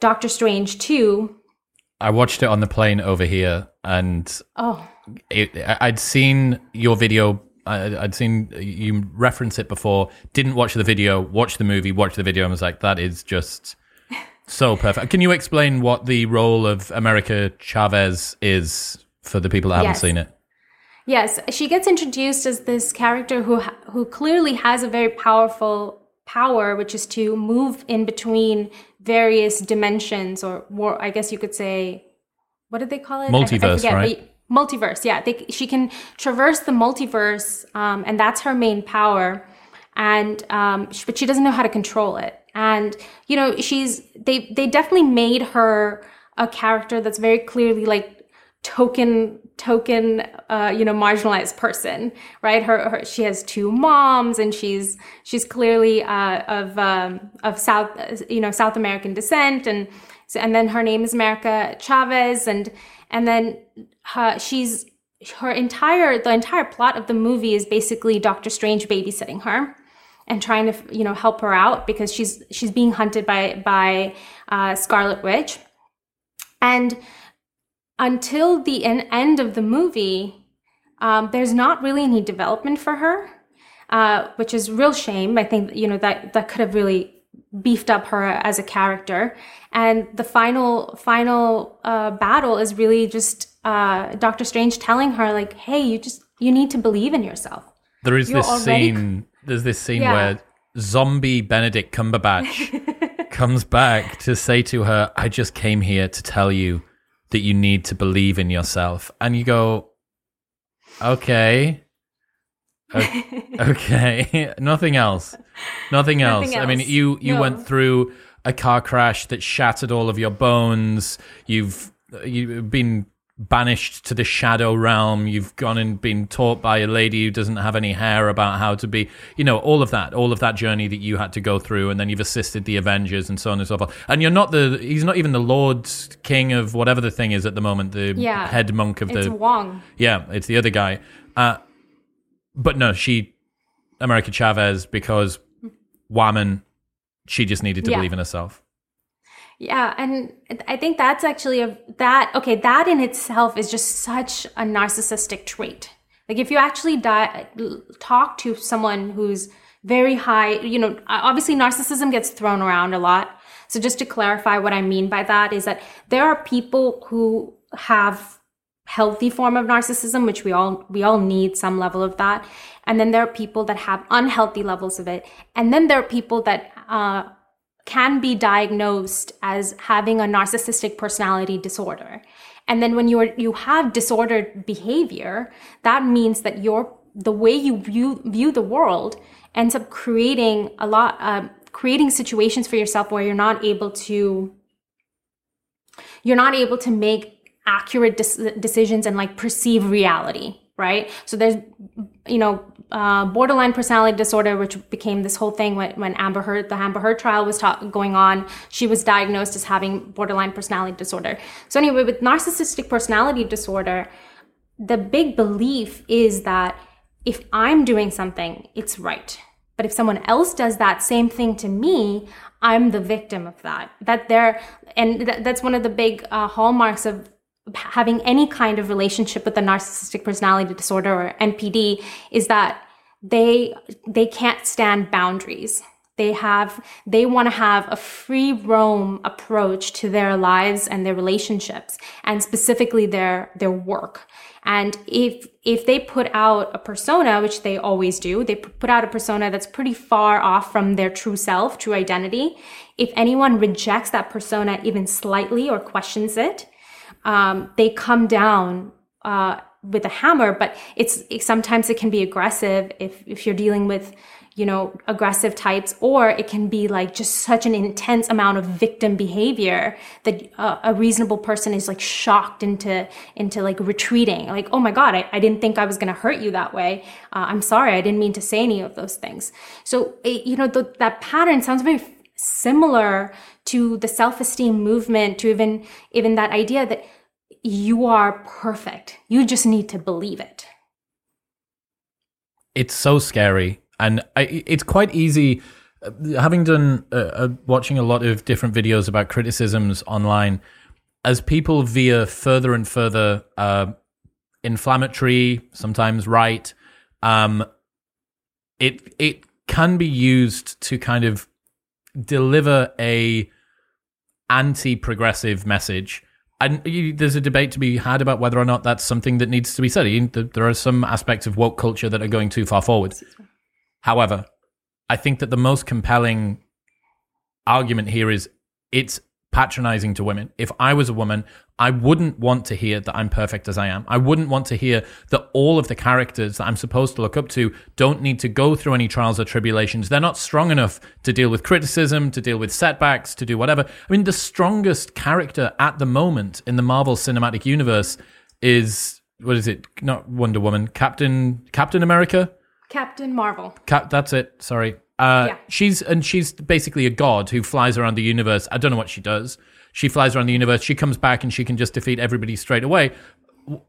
S2: Doctor Strange 2.
S1: I watched it on the plane over here and
S2: oh.
S1: It, I'd seen your video I'd seen you reference it before. Didn't watch the video. Watched the movie. Watched the video. and was like, that is just so perfect. Can you explain what the role of America Chavez is for the people that haven't seen it?
S2: Yes, she gets introduced as this character who who clearly has a very powerful power, which is to move in between various dimensions, or more, I guess you could say, what did they call it?
S1: Multiverse, I, I forget, right?
S2: multiverse, yeah. They, she can traverse the multiverse, um, and that's her main power. And um, but she doesn't know how to control it and you know she's they they definitely made her a character that's very clearly like token token uh, you know marginalized person right? Her, her, she has two moms and she's she's clearly uh, of um, of south you know south american descent and and then her name is america chavez and and then her, she's her entire the entire plot of the movie is basically doctor strange babysitting her and trying to you know help her out because she's she's being hunted by by uh, Scarlet Witch, and until the end of the movie, um, there's not really any development for her. uh, which is real shame. I think you know that that could have really beefed up her as a character. And the final final uh, battle is really just uh, Doctor Strange telling her like, "Hey, you just you need to believe in yourself."
S1: There is You're this already... scene. There's this scene yeah. where zombie Benedict Cumberbatch comes back to say to her, "I just came here to tell you that you need to believe in yourself," and you go, "Okay." okay, nothing else. Nothing else. Nothing else. I mean, you you no. went through a car crash that shattered all of your bones. You've uh, you've been banished to the shadow realm. You've gone and been taught by a lady who doesn't have any hair about how to be, you know, all of that, all of that journey that you had to go through, and then you've assisted the Avengers and so on and so forth. And you're not the, he's not even the Lord King of whatever the thing is at the moment, the yeah, head monk of
S2: it's
S1: the
S2: Wong.
S1: Yeah, it's the other guy. Uh, but no, she America Chavez because woman, she just needed to yeah. believe in herself.
S2: Yeah, and I think that's actually a that okay, that in itself is just such a narcissistic trait. Like if you actually talk to someone who's very high, you know, obviously narcissism gets thrown around a lot. So just to clarify what I mean by that is that there are people who have healthy form of narcissism which we all we all need some level of that and then there are people that have unhealthy levels of it and then there are people that uh, can be diagnosed as having a narcissistic personality disorder. And then when you're you have disordered behavior that means that your the way you view view the world ends up creating a lot uh, creating situations for yourself where you're not able to you're not able to make accurate decisions and like perceive reality right? So there's you know uh, borderline personality disorder which became this whole thing when, when amber heard the amber heard trial was ta- going on. She was diagnosed as having borderline personality disorder. So anyway with narcissistic personality disorder the big belief is that if i'm doing something it's right. But if someone else does that same thing to me i'm the victim of that. That they're and th- that's one of the big uh, hallmarks of having any kind of relationship with a narcissistic personality disorder or NPD is that they they can't stand boundaries. They have they want to have a free roam approach to their lives and their relationships and specifically their their work. And if if they put out a persona, which they always do, they put out a persona that's pretty far off from their true self, true identity. If anyone rejects that persona even slightly or questions it, um, they come down uh, with a hammer, but it's it, sometimes it can be aggressive if if you're dealing with you know aggressive types, or it can be like just such an intense amount of victim behavior that uh, a reasonable person is like shocked into into like retreating, like oh my god, I, I didn't think I was gonna hurt you that way. Uh, I'm sorry, I didn't mean to say any of those things. So it, you know that pattern sounds very similar to the self-esteem movement to even even that idea that you are perfect. You just need to believe it.
S1: It's so scary. And I, it's quite easy, uh, having done uh, uh, watching a lot of different videos about criticisms online, as people veer further and further uh, inflammatory, sometimes right, um, it it can be used to kind of deliver a anti-progressive message and there's a debate to be had about whether or not that's something that needs to be said. There are some aspects of woke culture that are going too far forward. However, I think that the most compelling argument here is it's patronizing to women. If I was a woman, I wouldn't want to hear that I'm perfect as I am. I wouldn't want to hear that all of the characters that I'm supposed to look up to don't need to go through any trials or tribulations. They're not strong enough to deal with criticism, to deal with setbacks, to do whatever. I mean, the strongest character at the moment in the Marvel Cinematic Universe is what is it? Not Wonder Woman, Captain Captain America,
S2: Captain Marvel.
S1: Cap, that's it. Sorry. Uh, yeah. She's and she's basically a god who flies around the universe. I don't know what she does she flies around the universe. She comes back and she can just defeat everybody straight away.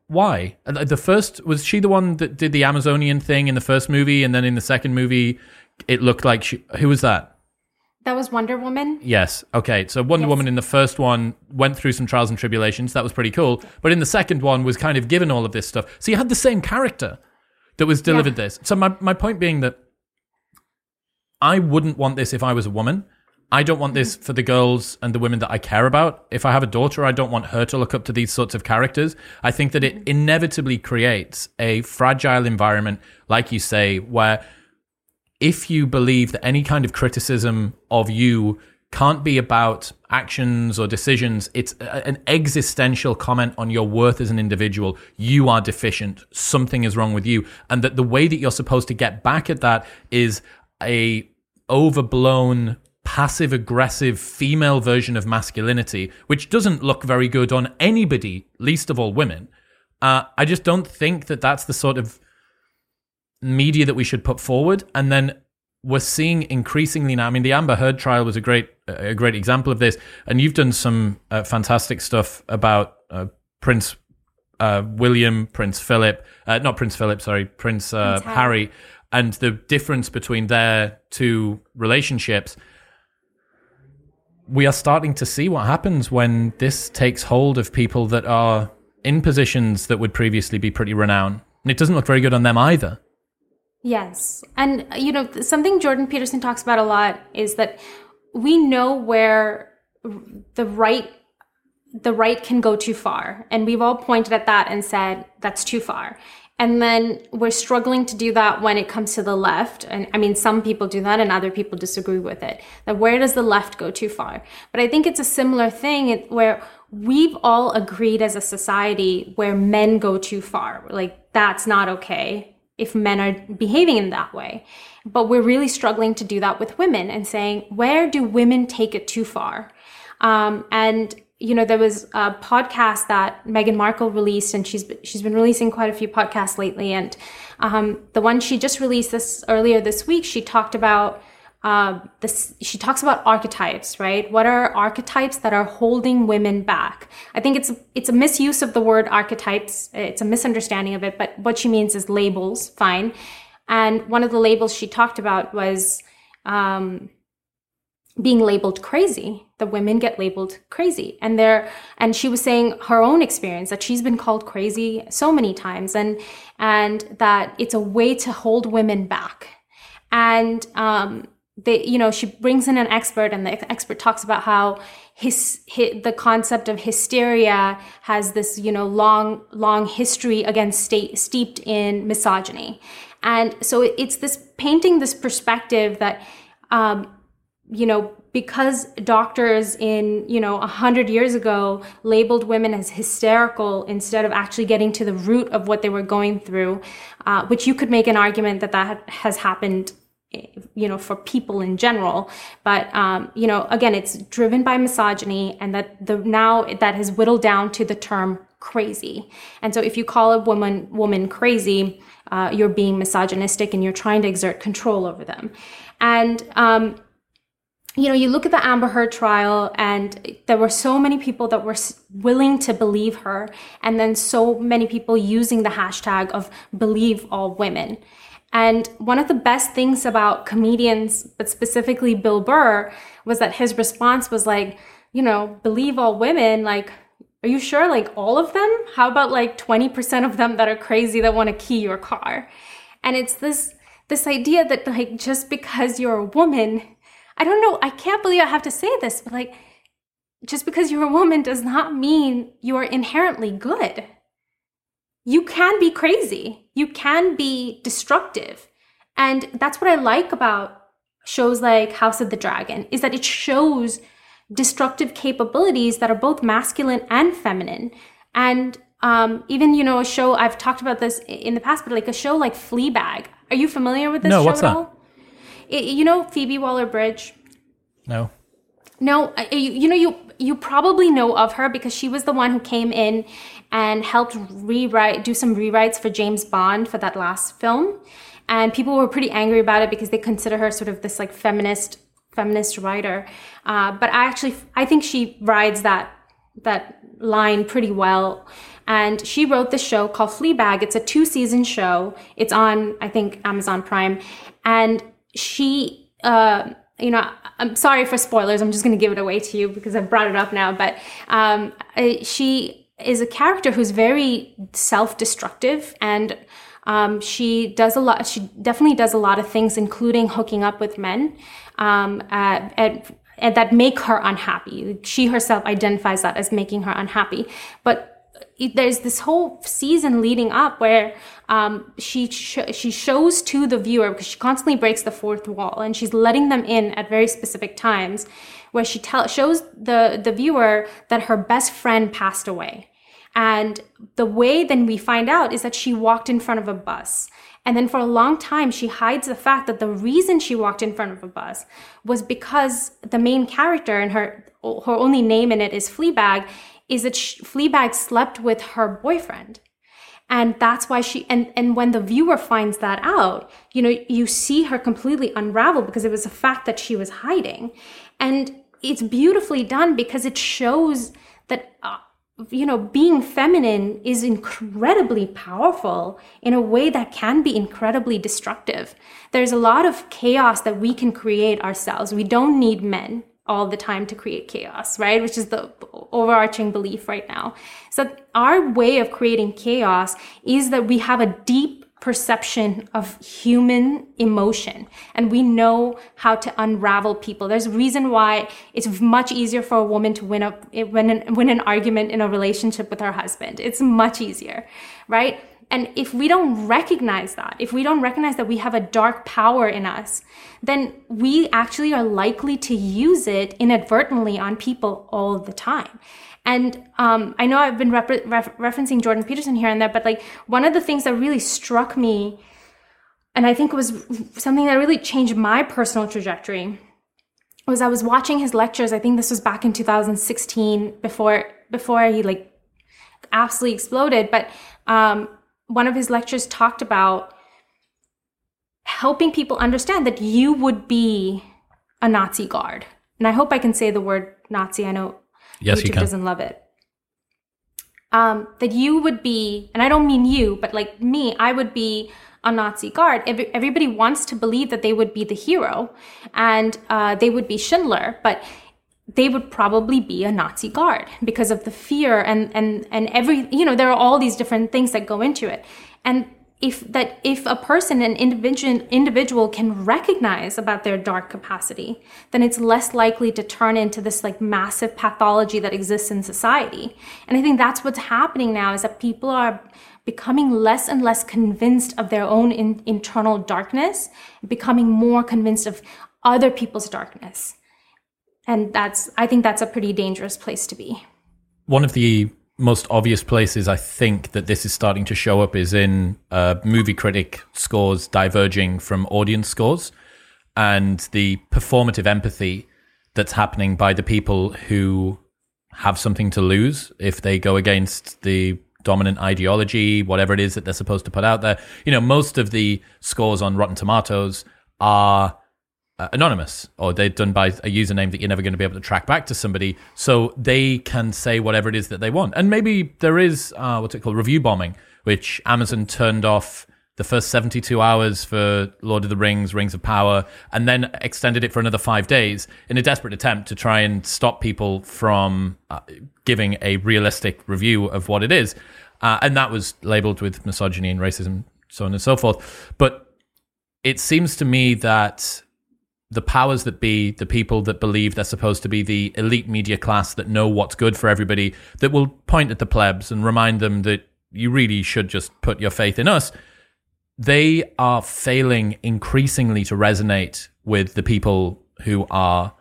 S1: Why? The first was she the one that did the Amazonian thing in the first movie, and then in the second movie, it looked like she. Who was that?
S2: That was Wonder Woman.
S1: Yes. Okay. So Wonder yes. Woman in the first one went through some trials and tribulations. That was pretty cool. But in the second one was kind of given all of this stuff. So you had the same character that was delivered yeah. this. So my, my point being that I wouldn't want this if I was a woman. I don't want this mm-hmm. for the girls and the women that I care about. If I have a daughter, I don't want her to look up to these sorts of characters. I think that it mm-hmm. inevitably creates a fragile environment, like you say, where if you believe that any kind of criticism of you can't be about actions or decisions, it's a- an existential comment on your worth as an individual. You are deficient. Something is wrong with you. And that the way that you're supposed to get back at that is a overblown passive aggressive female version of masculinity, which doesn't look very good on anybody, least of all women. Uh, I just don't think that that's the sort of media that we should put forward. And then we're seeing increasingly now. I mean, the Amber Heard trial was a great a great example of this, and you've done some uh, fantastic stuff about uh, Prince uh, William, Prince Philip, uh, not Prince Philip, sorry, Prince, uh,
S2: Prince Harry.
S1: Harry, and the difference between their two relationships. We are starting to see what happens when this takes hold of people that are in positions that would previously be pretty renowned. And it doesn't look very good on them either.
S2: Yes. And, you know, something Jordan Peterson talks about a lot is that we know where the right the right can go too far and we've all pointed at that and said that's too far and then we're struggling to do that when it comes to the left. And i mean some people do that and other people disagree with it. That where does the left go too far? But i think it's a similar thing. Where we've all agreed as a society where men go too far. Like that's not okay if men are behaving in that way. But we're really struggling to do that with women and saying, where do women take it too far? Um, and you know, there was a podcast that Meghan Markle released, and she's she's been releasing quite a few podcasts lately. And um, the one she just released this earlier this week, she talked about uh, this. She talks about archetypes, right? What are archetypes that are holding women back? I think it's it's a misuse of the word archetypes. It's a misunderstanding of it. But what she means is labels. Fine. And one of the labels she talked about was um, being labeled crazy. The women get labeled crazy, and they're and she was saying her own experience that she's been called crazy so many times, and and that it's a way to hold women back. And um, they, you know, she brings in an expert, and the expert talks about how his, hi the concept of hysteria has this, you know, long long history against state steeped in misogyny, and so it's this painting this perspective that. Um, you know, because doctors in, you know, a hundred years ago labeled women as hysterical instead of actually getting to the root of what they were going through, uh, which you could make an argument that that has happened you know for people in general. But um, you know again it's driven by misogyny and that the now that has whittled down to the term crazy. And so if you call a woman woman crazy uh, you're being misogynistic and you're trying to exert control over them. And um, you know, you look at the Amber Heard trial, and there were so many people that were willing to believe her, and then so many people using the hashtag of believe all women. And one of the best things about comedians, but specifically Bill Burr, was that his response was like, you know, believe all women. Like, are you sure? Like, all of them? How about like 20% of them that are crazy that want to key your car? And it's this this idea that like just because you're a woman I don't know. I can't believe I have to say this, but like, just because you're a woman does not mean you are inherently good. You can be crazy, you can be destructive. And that's what I like about shows like House of the Dragon is that it shows destructive capabilities that are both masculine and feminine. And um, even, you know, a show, I've talked about this in the past, but like a show like Fleabag. Are you familiar with this
S1: No,
S2: show
S1: what's
S2: at
S1: that?
S2: all? You know Phoebe Waller-Bridge?
S1: No.
S2: No, you, you know you you probably know of her because she was the one who came in and helped rewrite do some rewrites for James Bond for that last film. And people were pretty angry about it because they consider her sort of this like feminist feminist writer. Uh, but I actually I think she rides that that line pretty well. And she wrote this show called Fleabag. It's a two season show. It's on, I think, Amazon Prime. And she, uh, you know, I'm sorry for spoilers. I'm just going to give it away to you because I've brought it up now. But um, she is a character who's very self destructive and Um, she does a lot. She definitely does a lot of things, including hooking up with men, um, at that make her unhappy. She herself identifies that as making her unhappy. But there's this whole season leading up where um, she sh- she shows to the viewer because she constantly breaks the fourth wall and she's letting them in at very specific times where she tell shows the the viewer that her best friend passed away. And the way then we find out is that she walked in front of a bus. And then for a long time, she hides the fact that the reason she walked in front of a bus was because the main character and her her only name in it is Fleabag, is that she, Fleabag slept with her boyfriend. And that's why she, and, and when the viewer finds that out, you know, you see her completely unravel because it was a fact that she was hiding. And it's beautifully done because it shows that, uh, you know, being feminine is incredibly powerful in a way that can be incredibly destructive. There's a lot of chaos that we can create ourselves. We don't need men all the time to create chaos, right? Which is the overarching belief right now. So our way of creating chaos is that we have a deep perception of human emotion and we know how to unravel people there's a reason why it's much easier for a woman to win a win an, win an argument in a relationship with her husband it's much easier right and if we don't recognize that, if we don't recognize that we have a dark power in us, then we actually are likely to use it inadvertently on people all the time. And um, I know I've been ref- ref- referencing Jordan Peterson here and there, but like one of the things that really struck me, and I think was something that really changed my personal trajectory, was I was watching his lectures. I think this was back in 2016, before before he like absolutely exploded. But um, one of his lectures talked about helping people understand that you would be a Nazi guard. And I hope I can say the word Nazi. I know
S1: yes,
S2: YouTube doesn't love it. Um, that you would be, and I don't mean you, but like me, I would be a Nazi guard. Every, everybody wants to believe that they would be the hero and uh, they would be Schindler, but they would probably be a Nazi guard because of the fear and and and every you know there are all these different things that go into it. And if that if a person an individual individual can recognize about their dark capacity then it's less likely to turn into this like massive pathology that exists in society. And i think that's what's happening now is that people are becoming less and less convinced of their own in, internal darkness becoming more convinced of other people's darkness and that's i think that's a pretty dangerous place to be.
S1: One of the most obvious places i think that this is starting to show up is in uh, movie critic scores diverging from audience scores and the performative empathy that's happening by the people who have something to lose if they go against the dominant ideology whatever it is that they're supposed to put out there. You know most of the scores on rotten tomatoes are uh, anonymous or they're done by a username that you're never going to be able to track back to somebody so they can say whatever it is that they want. And maybe there is uh, what's it called review bombing which amazon turned off the first 72 hours for lord of the rings rings of power and then extended it for another five days in a desperate attempt to try and stop people from uh, giving a realistic review of what it is. Uh, and that was labeled with misogyny and racism so on and so forth. But it seems to me that the powers that be, the people that believe they're supposed to be the elite media class that know what's good for everybody, that will point at the plebs and remind them that you really should just put your faith in us, they are failing increasingly to resonate with the people who are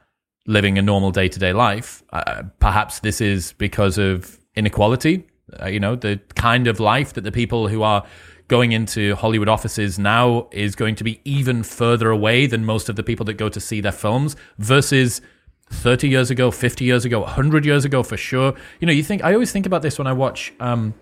S1: living a normal day to day life. Uh, perhaps this is because of inequality, uh, you know, the kind of life that the people who are going into Hollywood offices now is going to be even further away than most of the people that go to see their films versus 30 years ago, 50 years ago, 100 years ago for sure. You know, you think, I always think about this when I watch um,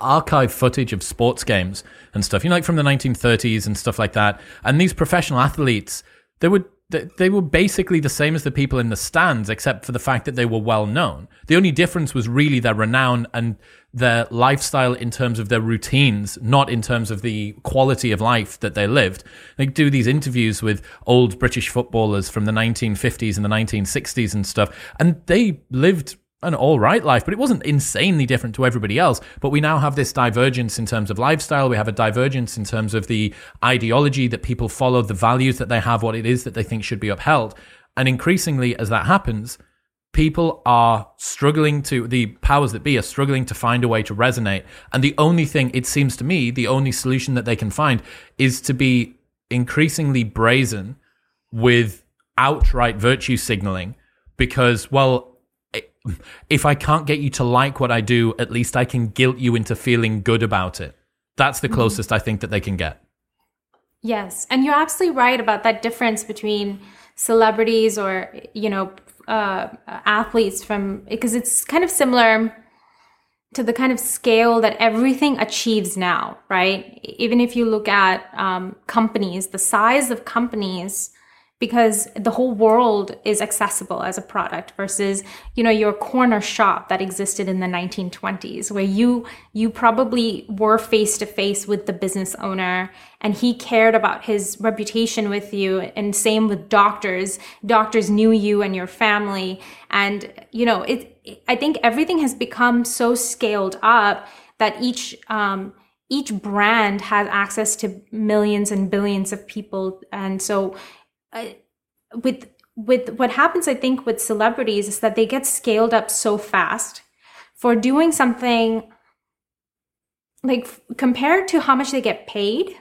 S1: archive footage of sports games and stuff, you know, like from the 1930s and stuff like that. And these professional athletes, they would they were basically the same as the people in the stands, except for the fact that they were well known. The only difference was really their renown and their lifestyle in terms of their routines, not in terms of the quality of life that they lived. They do these interviews with old British footballers from the 1950s and the 1960s and stuff, and they lived an all right life, but it wasn't insanely different to everybody else. But we now have this divergence in terms of lifestyle. We have a divergence in terms of the ideology that people follow, the values that they have, what it is that they think should be upheld. And increasingly, as that happens, people are struggling to, the powers that be are struggling to find a way to resonate. And the only thing, it seems to me, the only solution that they can find is to be increasingly brazen with outright virtue signaling because, well, if I can't get you to like what I do, at least I can guilt you into feeling good about it. That's the mm-hmm. closest mm-hmm. I think that they can get.
S2: Yes, and you're absolutely right about that difference between celebrities or you know uh, athletes from because it's kind of similar to the kind of scale that everything achieves now, right? Even if you look at um, companies, the size of companies because the whole world is accessible as a product versus you know your corner shop that existed in the 1920s where you you probably were face to face with the business owner and he cared about his reputation with you. And same with doctors. Doctors knew you and your family. And you know it i think everything has become so scaled up that each um, each brand has access to millions and billions of people. And so with with what happens i think with celebrities is that they get scaled up so fast for doing something like compared to how much they get paid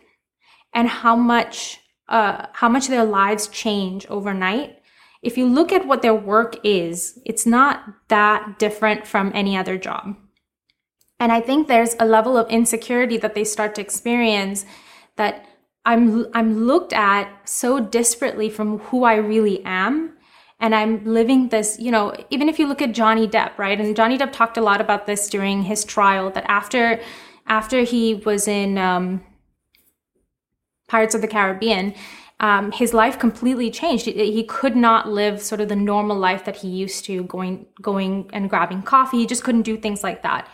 S2: and how much uh, how much their lives change overnight if you look at what their work is it's not that different from any other job. And i think there's a level of insecurity that they start to experience that I'm I'm looked at so disparately from who I really am and I'm living this, you know, even if you look at Johnny Depp, right? And Johnny Depp talked a lot about this during his trial that after after he was in um, Pirates of the Caribbean, um, his life completely changed. He, he could not live sort of the normal life that he used to, going going and grabbing coffee. He just couldn't do things like that.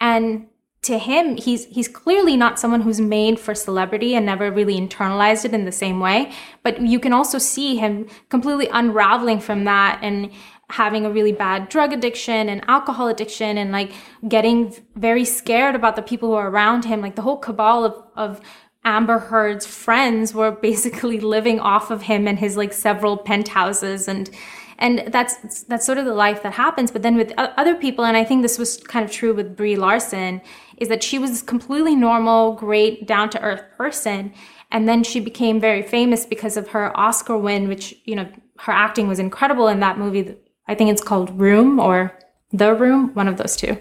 S2: And to him he's he's clearly not someone who's made for celebrity and never really internalized it in the same way. But you can also see him completely unraveling from that and having a really bad drug addiction and alcohol addiction and like getting very scared about the people who are around him. Like the whole cabal of of Amber Heard's friends were basically living off of him and his like several penthouses. And and that's that's sort of the life that happens. But then with other people and i think this was kind of true with brie larson is that she was this completely normal great down to earth person. And then she became very famous because of her oscar win which you know her acting was incredible in that movie. I think it's called room or the room one of those two.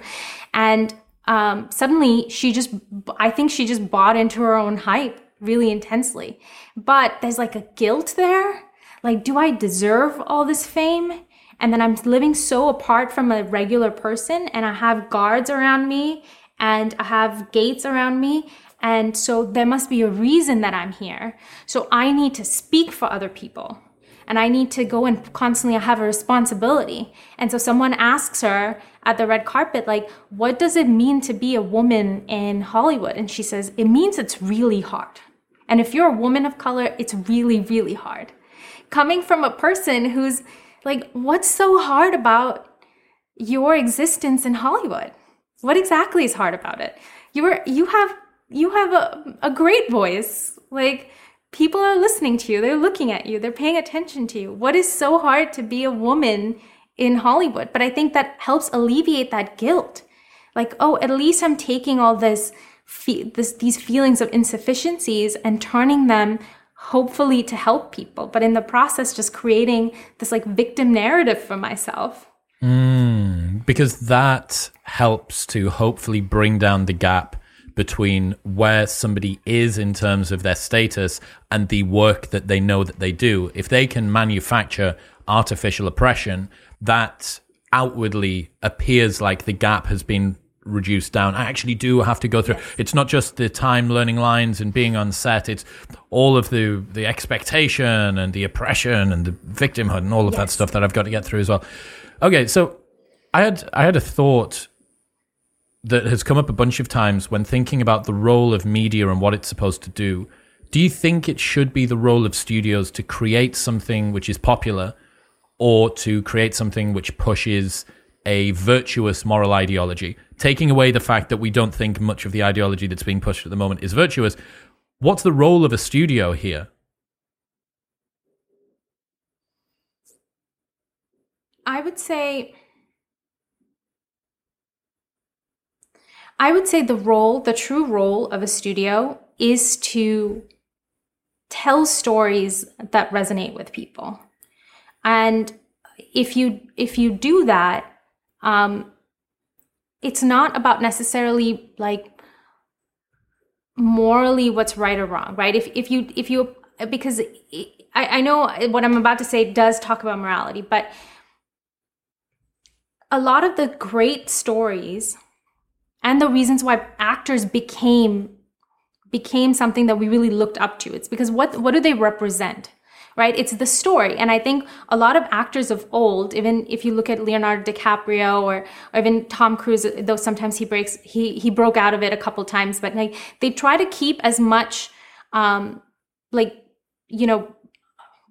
S2: And um, suddenly she just i think she just bought into her own hype really intensely. But there's like a guilt there. Like, do I deserve all this fame? And then I'm living so apart from a regular person, and I have guards around me, and I have gates around me. And so there must be a reason that I'm here. So I need to speak for other people. And I need to go and constantly have a responsibility. And so someone asks her at the red carpet, like, what does it mean to be a woman in Hollywood? And she says, it means it's really hard. And if you're a woman of color, it's really, really hard coming from a person who's like, what's so hard about your existence in Hollywood? What exactly is hard about it? You are you have you have a, a great voice. Like people are listening to you, they're looking at you, they're paying attention to you. What is so hard to be a woman in Hollywood? But I think that helps alleviate that guilt. Like, oh, at least I'm taking all this, fe- this these feelings of insufficiencies and turning them hopefully to help people, but in the process, just creating this like victim narrative for myself.
S1: Mm, because that helps to hopefully bring down the gap between where somebody is in terms of their status and the work that they know that they do. If they can manufacture artificial oppression, that outwardly appears like the gap has been reduced down. I actually do have to go through. It's not just the time learning lines and being on set. It's all of the the expectation and the oppression and the victimhood and all of yes. that stuff that I've got to get through as well. Okay, so I had I had a thought that has come up a bunch of times when thinking about the role of media and what it's supposed to do. Do you think it should be the role of studios to create something which is popular or to create something which pushes a virtuous moral ideology, taking away the fact that we don't think much of the ideology that's being pushed at the moment is virtuous. What's the role of a studio here?
S2: I would say I would say the role, the true role of a studio is to tell stories that resonate with people. And if you if you do that, um, it's not about necessarily like morally what's right or wrong, right? If if you if you because I, I know what I'm about to say does talk about morality, but a lot of the great stories and the reasons why actors became became something that we really looked up to. It's because what what do they represent right? It's the story. And i think a lot of actors of old even if you look at leonardo dicaprio or, or even tom cruise though sometimes he breaks he he broke out of it a couple times but like they try to keep as much um like you know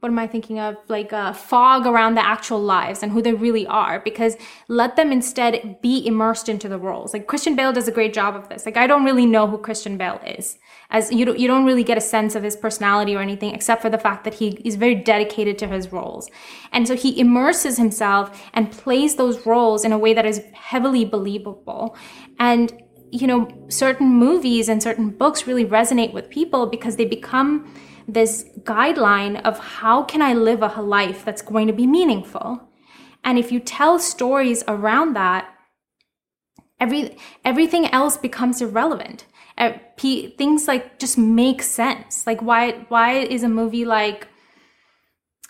S2: what am I thinking of? Like a fog around the actual lives and who they really are, because let them instead be immersed into the roles. Like Christian Bale does a great job of this. Like I don't really know who Christian Bale is, as you don't you don't really get a sense of his personality or anything, except for the fact that he is very dedicated to his roles, and so he immerses himself and plays those roles in a way that is heavily believable, and you know certain movies and certain books really resonate with people because they become this guideline of how can I live a life that's going to be meaningful. And if you tell stories around that, every everything else becomes irrelevant. Things like just make sense. Like why why is a movie like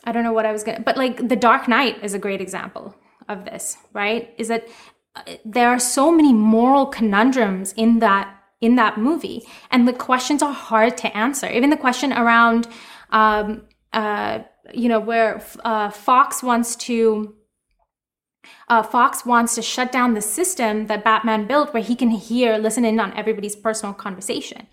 S2: I don't know what I was gonna, but like The Dark Knight is a great example of this, right? Is that uh, there are so many moral conundrums in that in that movie. And the questions are hard to answer. Even the question around, um, uh, you know, where uh, Fox wants to. Uh, Fox wants to shut down the system that Batman built where he can hear, listen in on everybody's personal conversation.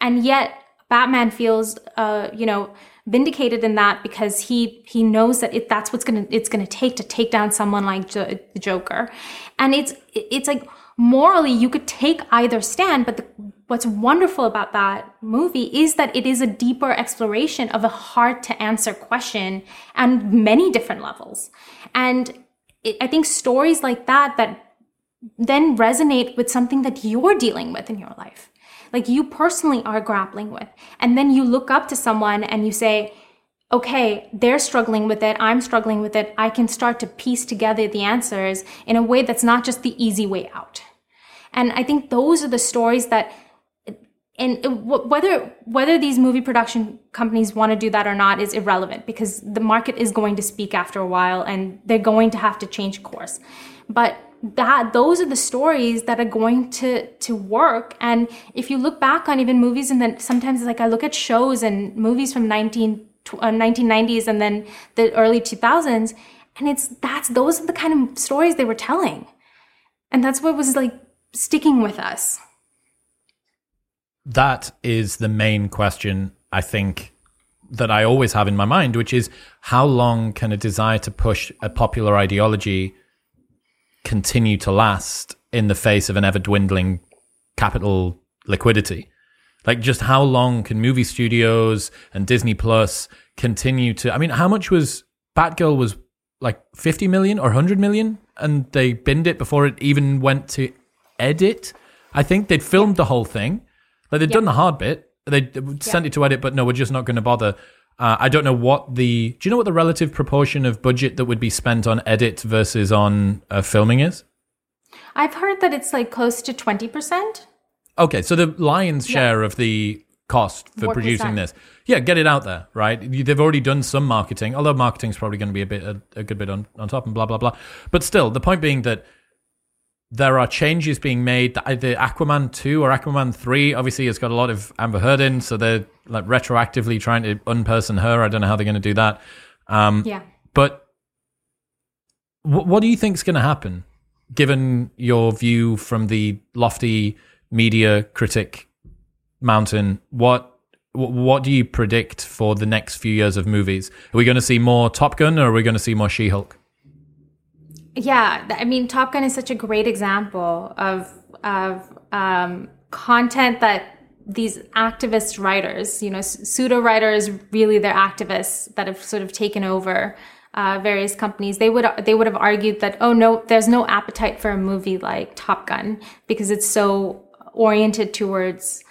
S2: And yet, Batman feels, uh, you know, vindicated in that because he he knows that it, that's what's gonna it's gonna take to take down someone like the Joker, and it's it's like morally you could take either stand but the, what's wonderful about that movie is that it is a deeper exploration of a hard to answer question and many different levels and it, i think stories like that that then resonate with something that you're dealing with in your life like you personally are grappling with and then you look up to someone and you say okay, they're struggling with it, I'm struggling with it, I can start to piece together the answers in a way that's not just the easy way out. And I think those are the stories that and whether whether these movie production companies want to do that or not is irrelevant because the market is going to speak after a while and they're going to have to change course. But that those are the stories that are going to to work. And if you look back on even movies and then sometimes it's like i look at shows and movies from 19 uh, 1990s and then the early 2000s and it's that's those are the kind of stories they were telling. And that's what was like sticking with us?
S1: That is the main question, I think, that I always have in my mind, which is how long can a desire to push a popular ideology continue to last in the face of an ever dwindling capital liquidity? Like, just how long can movie studios and Disney Plus continue to? I mean, how much was Batgirl was like 50 million or 100 million? And they binned it before it even went to edit. I think they'd filmed the whole thing. Like they'd done the hard bit. They sent it to edit, but no, we're just not going to bother. Uh, I don't know what the. Do you know what the relative proportion of budget that would be spent on edit versus on uh, filming is?
S2: I've heard that it's like close to twenty percent.
S1: Okay, so the lion's share yeah. of the cost for producing this, yeah, get it out there, right? They've already done some marketing, although marketing's probably going to be a bit a, a good bit on, on top and blah blah blah. But still, the point being that there are changes being made. The, the Aquaman 2 or Aquaman 3 obviously has got a lot of Amber Heard in, so they're like retroactively trying to unperson her. I don't know how they're going to do that. Um,
S2: yeah.
S1: But w- what do you think is going to happen, given your view from the lofty media critic mountain? What what do you predict for the next few years of movies? Are we going to see more Top Gun or are we going to see more She Hulk?
S2: Yeah, I mean, Top Gun is such a great example of of um, content that these activist writers, you know, pseudo writers, really they're activists that have sort of taken over uh, various companies. They would they would have argued that oh no, there's no appetite for a movie like Top Gun because it's so oriented towards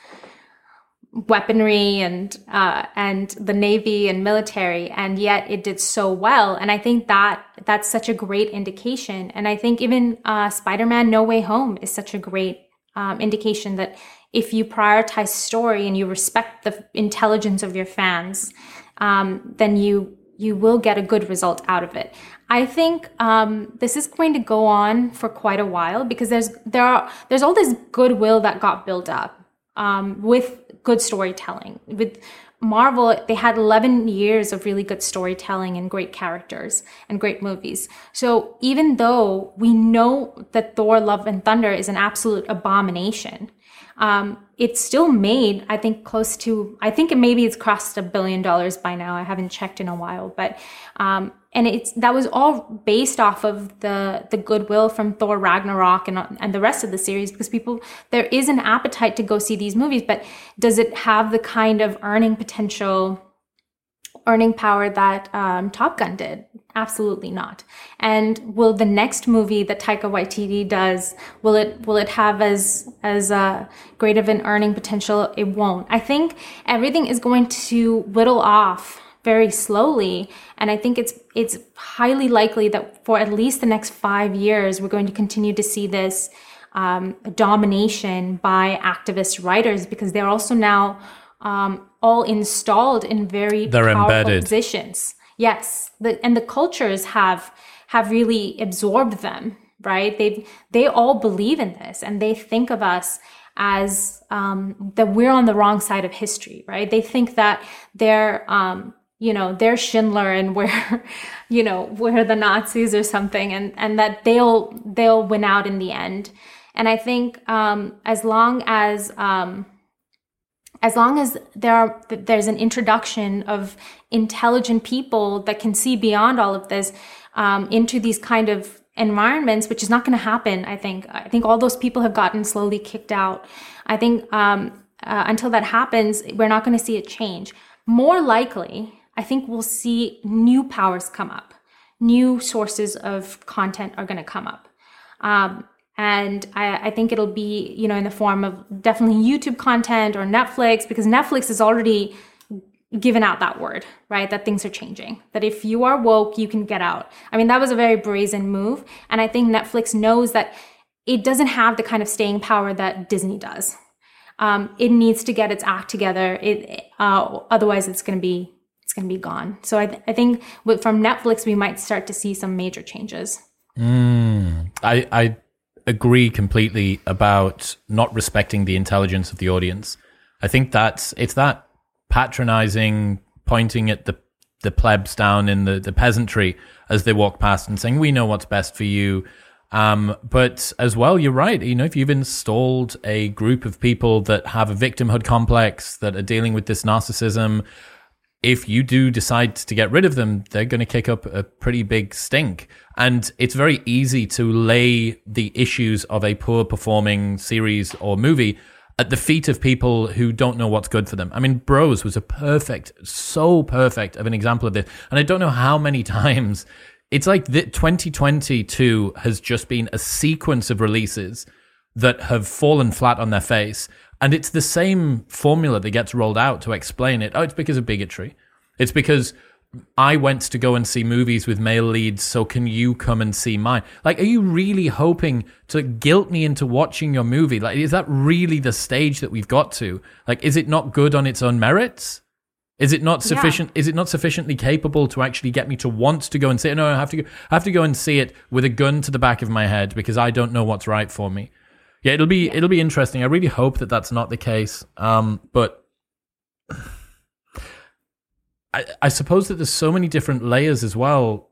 S2: weaponry and uh, and the navy and military and yet it did so well. And i think that that's such a great indication. And i think even uh, spider-man no way home is such a great um, indication that if you prioritize story and you respect the intelligence of your fans um, then you you will get a good result out of it. I think um, this is going to go on for quite a while because there's there are there's all this goodwill that got built up um, with good storytelling. With Marvel, they had 11 years of really good storytelling and great characters and great movies. So even though we know that Thor Love and Thunder is an absolute abomination, um, it's still made, I think, close to, I think it maybe it's crossed a billion dollars by now. I haven't checked in a while, but um, and it's that was all based off of the the goodwill from Thor Ragnarok and and the rest of the series because people there is an appetite to go see these movies but does it have the kind of earning potential earning power that um, Top Gun did? Absolutely not. And will the next movie that Taika Waititi does will it will it have as as uh, great of an earning potential? It won't. I think everything is going to whittle off very slowly. And I think it's it's highly likely that for at least the next five years, we're going to continue to see this um, domination by activist writers because they're also now um, all installed in very
S1: they're
S2: powerful
S1: embedded.
S2: positions. Yes, the, and the cultures have have really absorbed them. Right? They they all believe in this, and they think of us as um, that we're on the wrong side of history, right? They think that they're um, you know they're schindler and we're you know we're the nazis or something and and that they'll they'll win out in the end. And i think um as long as um as long as there are there's an introduction of intelligent people that can see beyond all of this um, into these kind of environments which is not going to happen i think. I think all those people have gotten slowly kicked out. I think um, uh, until that happens we're not going to see a change. More likely I think we'll see new powers come up. New sources of content are going to come up. Um, and I, I, think it'll be, you know, in the form of definitely YouTube content or Netflix, because Netflix has already given out that word, right? That things are changing. That if you are woke, you can get out. I mean, that was a very brazen move. And I think Netflix knows that it doesn't have the kind of staying power that Disney does. Um, it needs to get its act together. It, uh, otherwise, it's going to be going to be gone. So I, th- I think with, from Netflix, we might start to see some major changes.
S1: Mm, I, I agree completely about not respecting the intelligence of the audience. I think that's it's that patronizing, pointing at the the plebs down in the, the peasantry as they walk past and saying, "We know what's best for you." Um, but as well, you're right. You know, if you've installed a group of people that have a victimhood complex, that are dealing with this narcissism, if you do decide to get rid of them, they're going to kick up a pretty big stink. And it's very easy to lay the issues of a poor performing series or movie at the feet of people who don't know what's good for them. I mean, Bros was a perfect, so perfect of an example of this. And I don't know how many times it's like that 2022 has just been a sequence of releases that have fallen flat on their face. And it's the same formula that gets rolled out to explain it. Oh, it's because of bigotry. It's because I went to go and see movies with male leads, so can you come and see mine? Like, are you really hoping to guilt me into watching your movie? Like, is that really the stage that we've got to? Like, is it not good on its own merits? Is it not sufficient? Yeah. Is it not sufficiently capable to actually get me to want to go and see it? No, I have to go. I have to go and see it with a gun to the back of my head because I don't know what's right for me. Yeah, it'll be it'll be interesting. I really hope that that's not the case. Um, but I, I suppose that there's so many different layers as well.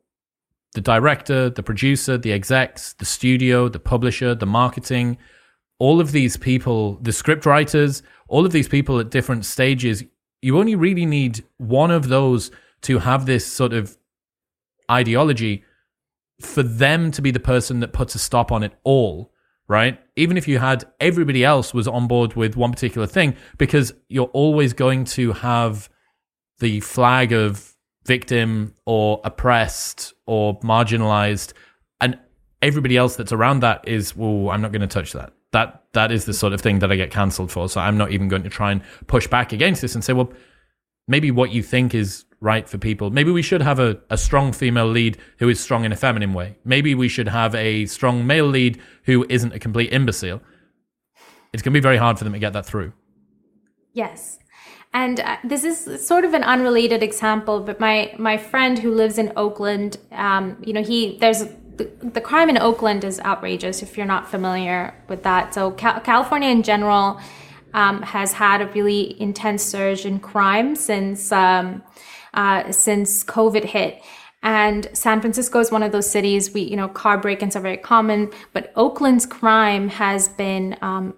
S1: The director, the producer, the execs, the studio, the publisher, the marketing, all of these people, the script writers, all of these people at different stages. You only really need one of those to have this sort of ideology for them to be the person that puts a stop on it all, right? Even if you had everybody else was on board with one particular thing, because you're always going to have the flag of victim or oppressed or marginalized, and everybody else that's around that is, well, I'm not going to touch that. That that is the sort of thing that I get cancelled for. So I'm not even going to try and push back against this and say, well, maybe what you think is right for people. Maybe we should have a, a strong female lead who is strong in a feminine way. Maybe we should have a strong male lead who isn't a complete imbecile. It's going to be very hard for them to get that through.
S2: Yes. And uh, this is sort of an unrelated example, but my my friend who lives in Oakland, um, you know, he there's the, the crime in Oakland is outrageous if you're not familiar with that. So Cal- California in general um, has had a really intense surge in crime since um, uh, since COVID hit. And San Francisco is one of those cities. We, you know, car break-ins are very common, but Oakland's crime has been um,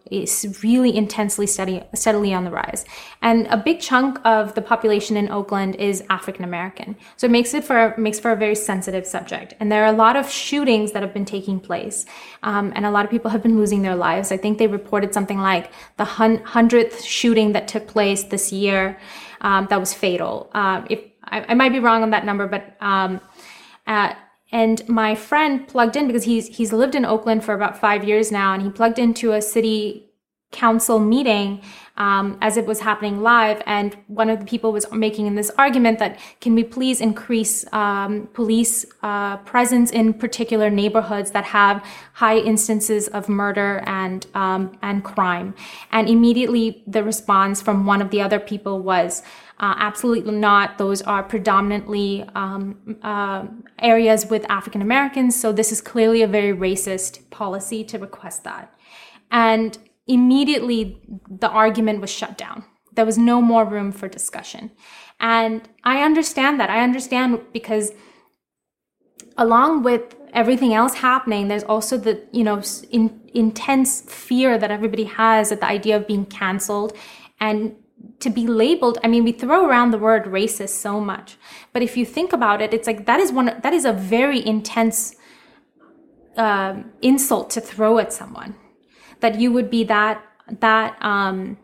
S2: really intensely steady, steadily on the rise. And a big chunk of the population in Oakland is African American, so it makes it for makes for a very sensitive subject. And there are a lot of shootings that have been taking place, um, and a lot of people have been losing their lives. I think they reported something like the hundredth shooting that took place this year um, that was fatal. Uh, if I, I, might be wrong on that number, but um, uh, and my friend plugged in because he's he's lived in Oakland for about five years now, and he plugged into a city council meeting um, as it was happening live and one of the people was making this argument that can we please increase um, police uh, presence in particular neighborhoods that have high instances of murder and um, and crime and immediately the response from one of the other people was uh, absolutely not. Those are predominantly um, uh, areas with African Americans. So this is clearly a very racist policy to request that. And immediately the argument was shut down. There was no more room for discussion. And I understand that. I understand because along with everything else happening, there's also the, you know, in, intense fear that everybody has at the idea of being canceled and to be labeled i mean we throw around the word racist so much but if you think about it it's like that is one that is a very intense uh, insult to throw at someone that you would be that that um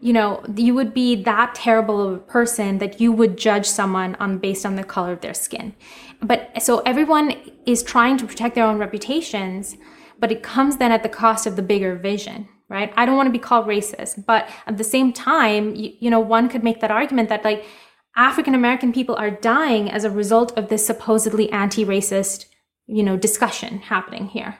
S2: you know you would be that terrible of a person that you would judge someone on based on the color of their skin but so everyone is trying to protect their own reputations but it comes then at the cost of the bigger vision right? I don't want to be called racist, but at the same time, you, you know, one could make that argument that like African American people are dying as a result of this supposedly anti-racist, you know, discussion happening here,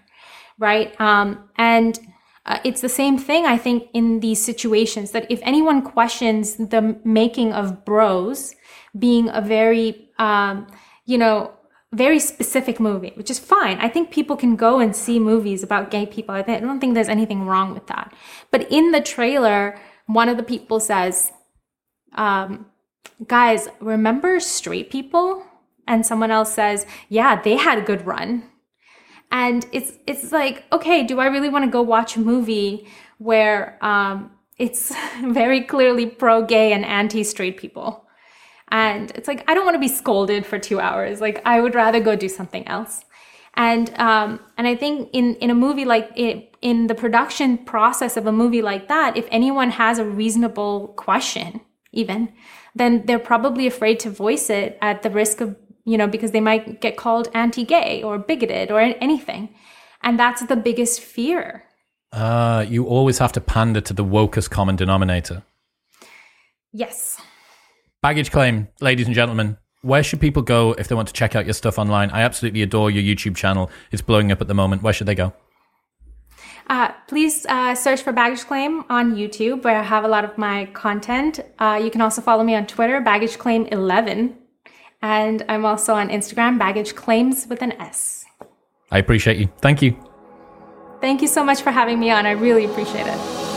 S2: right? Um, and uh, it's the same thing, I think, in these situations that if anyone questions the making of bros being a very, um, you know, very specific movie, which is fine. I think people can go and see movies about gay people. I don't think there's anything wrong with that. But in the trailer, one of the people says, um, guys, remember straight people? And someone else says, yeah, they had a good run. And it's it's like, okay, do I really want to go watch a movie where um, it's very clearly pro gay and anti straight people? And it's like, I don't want to be scolded for two hours. Like, I would rather go do something else. And, um, and I think in, in a movie like it, in the production process of a movie like that, if anyone has a reasonable question, even, then they're probably afraid to voice it at the risk of, you know, because they might get called anti gay or bigoted or anything. And that's the biggest fear.
S1: Uh, you always have to pander to the wokest common denominator.
S2: Yes.
S1: Baggage claim, ladies and gentlemen. Where should people go if they want to check out your stuff online? I absolutely adore your YouTube channel. It's blowing up at the moment. Where should they go?
S2: Uh, please uh, search for Baggage Claim on YouTube, where I have a lot of my content. Uh, you can also follow me on Twitter, Baggage Claim 11, and I'm also on Instagram, Baggage Claims with an S.
S1: I appreciate you. Thank you.
S2: Thank you so much for having me on. I really appreciate it.